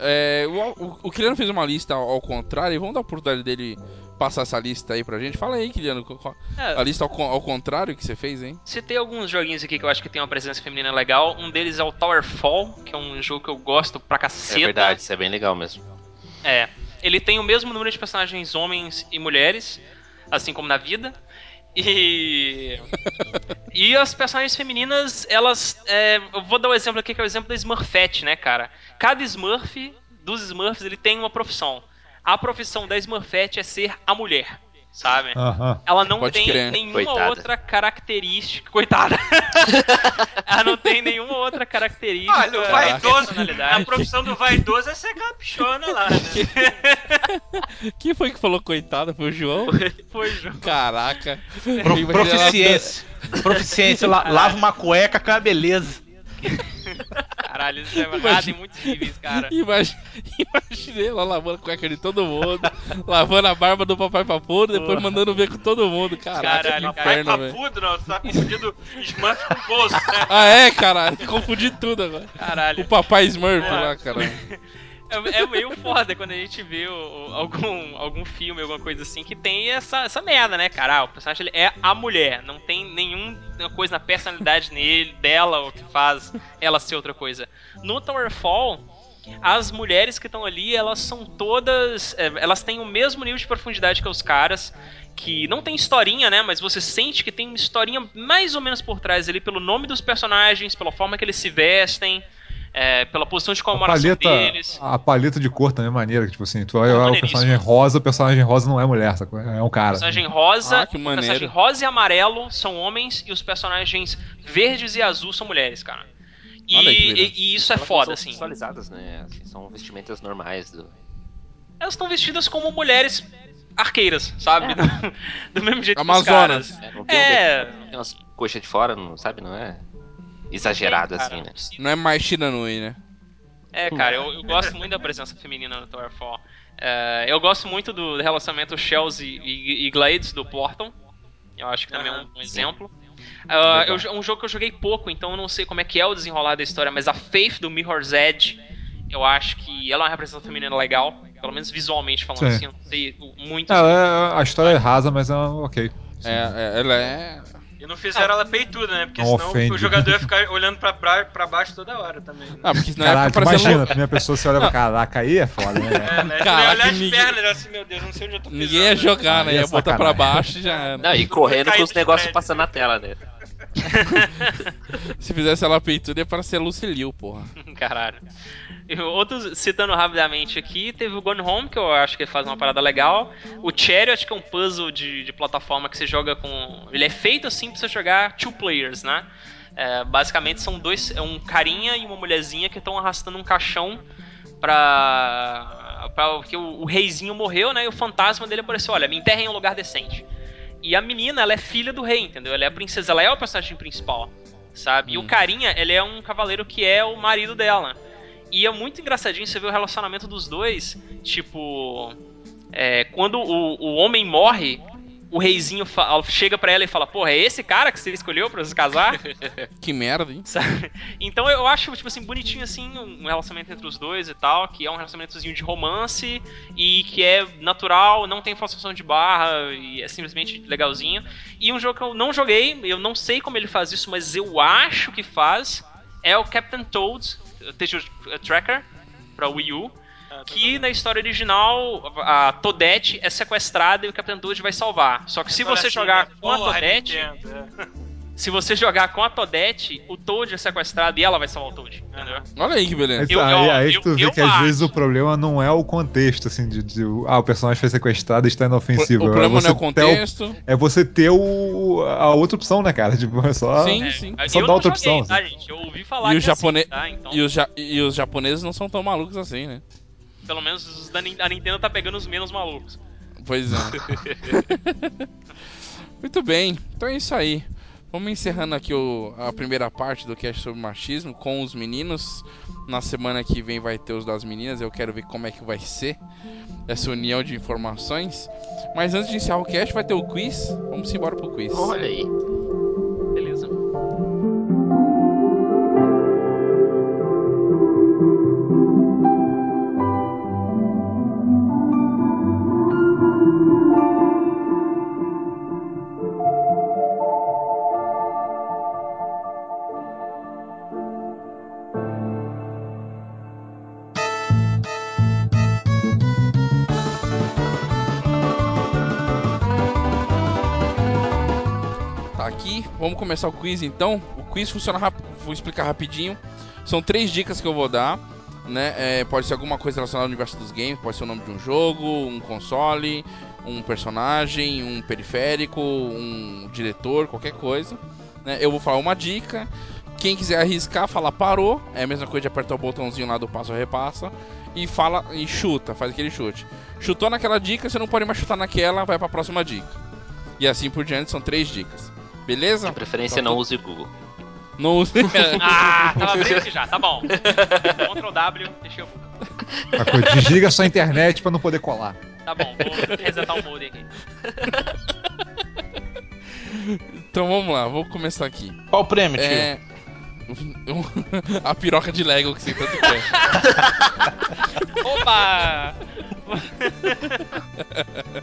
É, o, o, o Kiliano fez uma lista ao, ao contrário, e vamos dar a oportunidade dele passar essa lista aí pra gente? Fala aí, Kiliano. qual- É. A lista ao, ao contrário que você fez, hein? Citei alguns joguinhos aqui que eu acho que tem uma presença feminina legal. Um deles é o Towerfall, que é um jogo que eu gosto pra É caceta. verdade, isso é bem legal mesmo. É. Ele tem o mesmo número de personagens homens e mulheres, assim como na vida. E. e as personagens femininas, elas. é, eu vou dar um exemplo aqui que é o exemplo da Smurfette, né, cara? Cada Smurf, dos Smurfs, ele tem uma profissão. A profissão da Smurfette é ser a mulher, sabe? Aham. Ela não Pode tem crer. nenhuma Coitada. outra característica. Coitada! Ela não tem nenhuma outra característica. Olha, o vaidoso, a profissão do vaidoso é ser caprichona lá, né? Quem foi que falou coitada? Foi o João? Foi, João. Caraca. Pro- proficiência. Proficiência. La- lava uma cueca com a beleza. Caralho, isso é errado em muitos níveis, cara. Imagina, imaginei ela lavando a cueca de todo mundo, lavando a barba do papai papudo, depois mandando ver com todo mundo. Caralho, que cara. perna, velho. Papudo, não, você tá confundindo Smurf com bolso, né? Ah, é, cara? Confundi tudo agora. Caralho. O papai Smurf lá, cara. É, é meio foda quando a gente vê o- o- algum, algum filme, alguma coisa assim, que tem essa, essa merda, né, cara? Ah, o personagem é a mulher. Não tem nenhuma coisa na personalidade nele, dela, o que faz ela ser outra coisa. No Towerfall, as mulheres que estão ali, elas são todas. é, elas têm o mesmo nível de profundidade que os caras. Que não tem historinha, né? Mas você sente que tem uma historinha mais ou menos por trás ali, pelo nome dos personagens, pela forma que eles se vestem, é, pela posição de A comemoração paleta, deles. a paleta de cor também é maneira, que tipo assim, tu olha o personagem rosa, o personagem rosa não é mulher, sacou? É um cara. personagem rosa, Ah, que o personagem maneiro. rosa e amarelo são homens e os personagens verdes e azul são mulheres, cara. E, e- e isso é Elas foda, são assim. Visualizadas, né? Assim, são vestimentas normais do. Elas estão vestidas como mulheres arqueiras, sabe? Do, do mesmo jeito Amazonas. que os caras. É, não tem, É. um- tem umas coxas de fora, não sabe? Não é exagerado Cara, assim, né? Não é mais Shiranui, né? É, cara, eu, eu gosto muito da presença feminina no Towerfall. É, eu gosto muito do relacionamento Shells e, e, e Glades do Portal. Eu acho que também é um, um exemplo. Eu- é um jogo que eu joguei pouco, então eu não sei como é que é o desenrolar da história, mas a Faith do Mirror's Edge, eu acho que ela é uma representação feminina legal, pelo menos visualmente falando Sim. assim, eu não sei muito. Ela é- a história é rasa, mas é ok. É, é, ela é. E não fizeram ela peituda, né? Porque Não senão ofende. o jogador ia ficar olhando pra, pra, pra baixo toda hora também. Né? Ah, porque senão Caralho, é imagina, a primeira pessoa você olha pra caraca, aí é foda, né? É, né? Caraca, olhar as ninguém- pernas assim, meu Deus, não sei onde eu tô pisando. Ninguém ia né? jogar, né? É Ia botar pra baixo e já. Não, e correndo com os negócios passando na tela, né? Se fizesse ela peituda, ia parecer Lucilio, porra. Caralho. Outros, citando rapidamente aqui, teve o Gone Home, que eu acho que faz uma parada legal. O Chariot, que é um puzzle de, de plataforma que você joga com. Ele é feito assim pra você jogar two players, né? É, basicamente são dois. É um carinha e uma mulherzinha que estão arrastando um caixão pra. pra porque o, o reizinho morreu, né? E o fantasma dele apareceu: olha, me enterrem em um lugar decente. E a menina, ela é filha do rei, entendeu? Ela é a princesa, ela é o personagem principal, sabe? E o carinha, ele é um cavaleiro que é o marido dela. E é muito engraçadinho você ver o relacionamento dos dois. Tipo, é, quando o, o homem morre, o reizinho chega pra ela e fala: Porra, é esse cara que você escolheu pra se casar? Que merda, hein? Sabe? Então eu acho, tipo assim, bonitinho assim, um relacionamento entre os dois e tal, que é um relacionamentozinho de romance e que é natural, não tem forçação de barra e é simplesmente legalzinho. E um jogo que eu não joguei, eu não sei como ele faz isso, mas eu acho que faz, é o Captain Toad Treasure Tracker pra Wii U. Que na história original a Toadette é sequestrada e o Captain Toad vai salvar. Só que se Agora você sim, jogar né? com a Porra, Toadette, Nintendo, é. se você jogar com a Toadette, o Toad é sequestrado e ela vai salvar o Toad, entendeu? Olha aí que beleza. Eu- aí, eu- aí que tu eu- vê eu que às acho. vezes o problema não é o contexto, assim, de, de- ah, o personagem foi sequestrado e está O inofensivo. problema é não é o contexto. é você ter o, a outra opção, né, cara? Tipo, é só. Sim, É, sim. eu Só dá outra joguei, opção, tá, gente? Eu ouvi falar E o que é japone- assim, tá? Então, E os, ja- e os japoneses não são tão malucos assim, né? Pelo menos os da a Nintendo tá pegando os menos malucos. Pois é. Muito bem, então é isso aí. Vamos encerrando aqui o- a primeira parte do cast sobre machismo com os meninos. Na semana que vem vai ter os das meninas. Eu quero ver como é que vai ser essa união de informações. Mas antes de encerrar o cast, vai ter o quiz. Vamos embora pro quiz. Olha aí. Vamos começar o quiz então. O quiz funciona rápido, vou explicar rapidinho. São três dicas que eu vou dar, né? É, pode ser alguma coisa relacionada ao universo dos games, pode ser o nome de um jogo, um console, um personagem, um periférico, um diretor, qualquer coisa. Né? Eu vou falar uma dica. Quem quiser arriscar, fala parou. É a mesma coisa de apertar o botãozinho lá do passo repassa. E fala e chuta, faz aquele chute. Chutou naquela dica, você não pode mais chutar naquela, vai pra próxima dica. E assim por diante, são três dicas. Beleza? De preferência, Tá não use o Google. Não use. Ah, tava aqui já, tá bom. Ctrl W, deixa eu. Coisa, Desliga sua internet pra não poder colar. Tá bom, vou resetar o modem aqui. então vamos lá, vou começar aqui. Qual o prêmio, tio? É. A piroca de Lego que você tanto quer. Opa!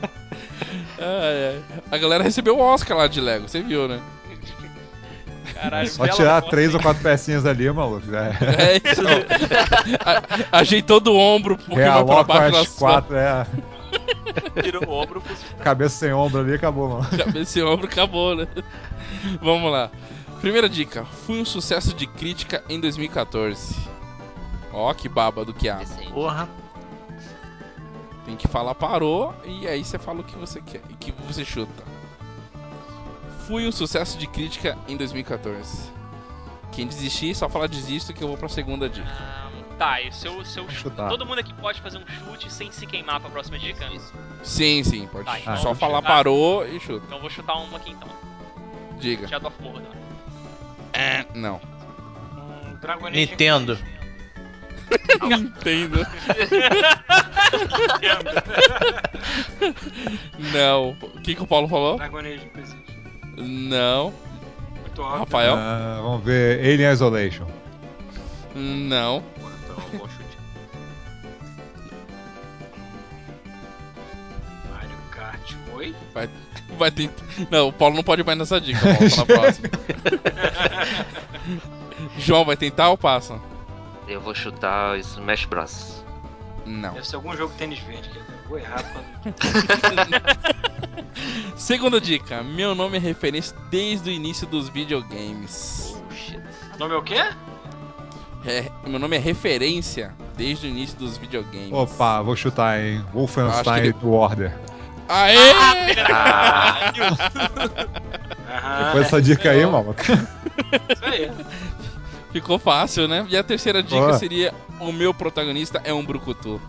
Ai, ai. A galera recebeu o Oscar lá de Lego, você viu, né? Caralho, Só tirar resposta, três hein? ou quatro pecinhas ali, maluco. É. É. A- ajeitou do ombro, porque vai pra Realoca baixo as das quatro, é. Tira o ombro. Cabeça sem ombro ali, acabou, mano. Cabeça e ombro acabou, né? Vamos lá. Primeira dica. Fui um sucesso de crítica em 2014. Ó, que baba do que há. Porra. Tem que falar parou e aí você fala o que você quer e que você chuta. Fui um sucesso de crítica em 2014. Quem desistir, só fala desisto que eu vou pra segunda dica. Ah, tá, e se eu, se eu Vou chu- chutar. Todo mundo aqui pode fazer um chute sem se queimar pra próxima dica? Isso. Sim, sim, pode. Tá, então só falar chutar. parou e chuta. Então eu vou chutar uma aqui então. Diga. Shadow of Mordor. Não. Hum, Dragon Age Nintendo. Entendo. Não. O que, que o Paulo falou? Dragon Age Inquisition. Não. Muito óbvio. Rafael? Ah, vamos ver Alien Isolation. Não. Então, bom chute. Mario Kart 8. Vai ter. Não, o Paulo não pode ir mais nessa dica. Vamos falar próxima. João, vai tentar ou passa? Eu vou chutar Smash Bros. Não. Deve ser algum jogo tênis verde. Vou errar quando. Segunda dica. Meu nome é referência desde o início dos videogames. Oh shit. Nome é o quê? É, meu nome é referência desde o início dos videogames. Opa, vou chutar, hein? Wolfenstein que do Order. Aê! Aham. Depois dessa dica aí, maluco. Isso aí. Ficou fácil, né? E a terceira dica Boa. seria: o meu protagonista é um brucutu.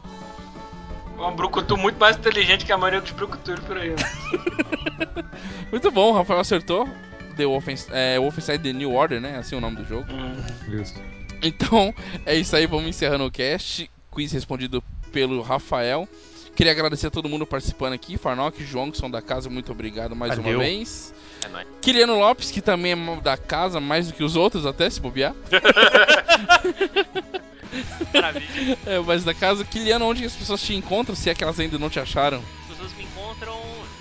Um brucutu muito mais inteligente que a maioria dos brucutus por aí. né? Muito bom, o Rafael acertou. The Wolfenstein, é, Wolfenstein The New Order, né? Assim é o nome do jogo. Hum. Isso. Então, é isso aí, vamos encerrando o cast. Quiz respondido pelo Rafael. Queria agradecer a todo mundo participando aqui. Farnock, João, que são da casa, muito obrigado mais Valeu. uma vez. É nóis. Kiliano Lopes, que também é da casa, mais do que os outros, até se bobear. Maravilha. É, mas da casa. Kiliano, onde as pessoas te encontram, se é que elas ainda não te acharam? As pessoas me encontram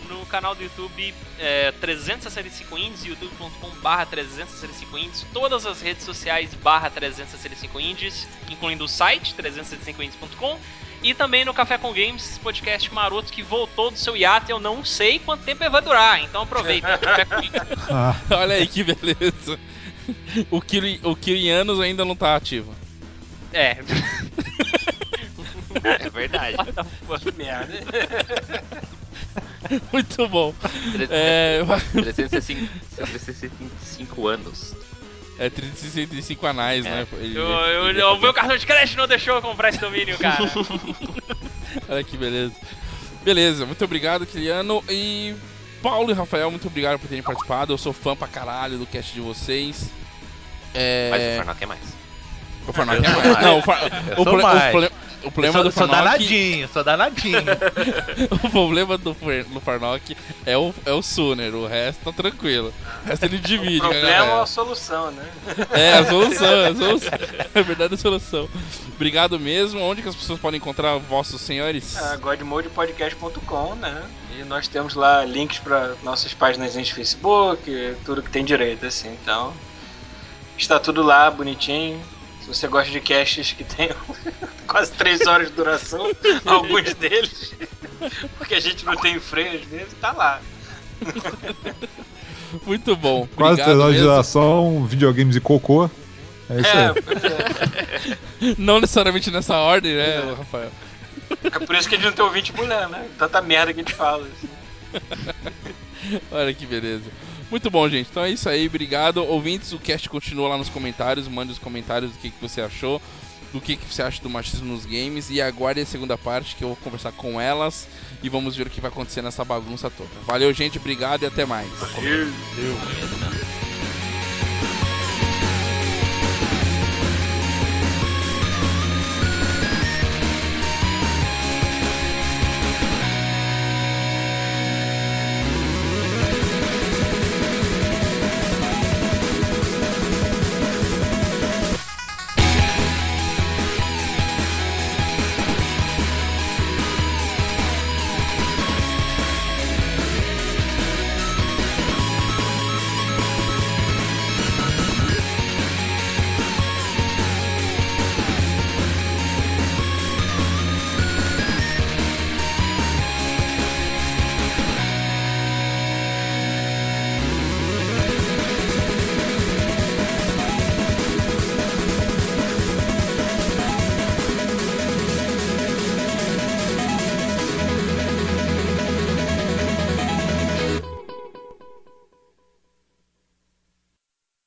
no canal do YouTube é, 365 Indies, youtube.com barra 365 Indies, todas as redes sociais barra 365 Indies, incluindo o site 365indies.com e também no Café com Games, podcast maroto que voltou do seu hiato, eu não sei quanto tempo ele vai durar, então aproveita. Ah, Olha aí que beleza. O, Kili, o Kilianos ainda não tá ativo. É, É verdade. Que merda. Muito bom. É, 365, 365 anos. É 365 anais, né? Ele- eu, eu, ele- o meu cartão de crédito não deixou eu comprar esse domínio, cara. Olha que beleza. Beleza, muito obrigado, Kiliano. E Paulo e Rafael, muito obrigado por terem participado. Eu sou fã pra caralho do cast de vocês. É... Mas o Farnock é mais. O Farnock é Eu sou mais. Não, o, Far... Eu o, sou ple- mais. O, Eu problema sou, do sou Farnock... danadinho, sou danadinho. o problema do, do Farnock é o, é o Suner, o resto tá tranquilo. O resto ele divide O problema é a solução, né? É, a solução, a solução. É verdade a solução. Obrigado mesmo. Onde que as pessoas podem encontrar vossos senhores? É, godmodepodcast.com, né? E nós temos lá links para nossas páginas de Facebook, tudo que tem direito, assim. Então, está tudo lá, bonitinho. Você gosta de casts que tem quase 3 horas de duração, alguns deles, porque a gente não tem freio às vezes, tá lá. Muito bom. Quase três horas de duração, videogames e cocô. É isso É, aí. pois é. Não necessariamente nessa ordem, né, Rafael? É por isso que a gente não tem ouvinte mulher, né? Tanta merda que a gente fala. assim. Olha que beleza. Muito bom, gente. Então é isso aí. Obrigado. Ouvintes, o cast continua lá nos comentários. Mande os comentários do que, que você achou. Do que, que você acha do machismo nos games. E aguarde a segunda parte que eu vou conversar com elas. E vamos ver o que vai acontecer nessa bagunça toda. Valeu, gente. Obrigado e até mais. E-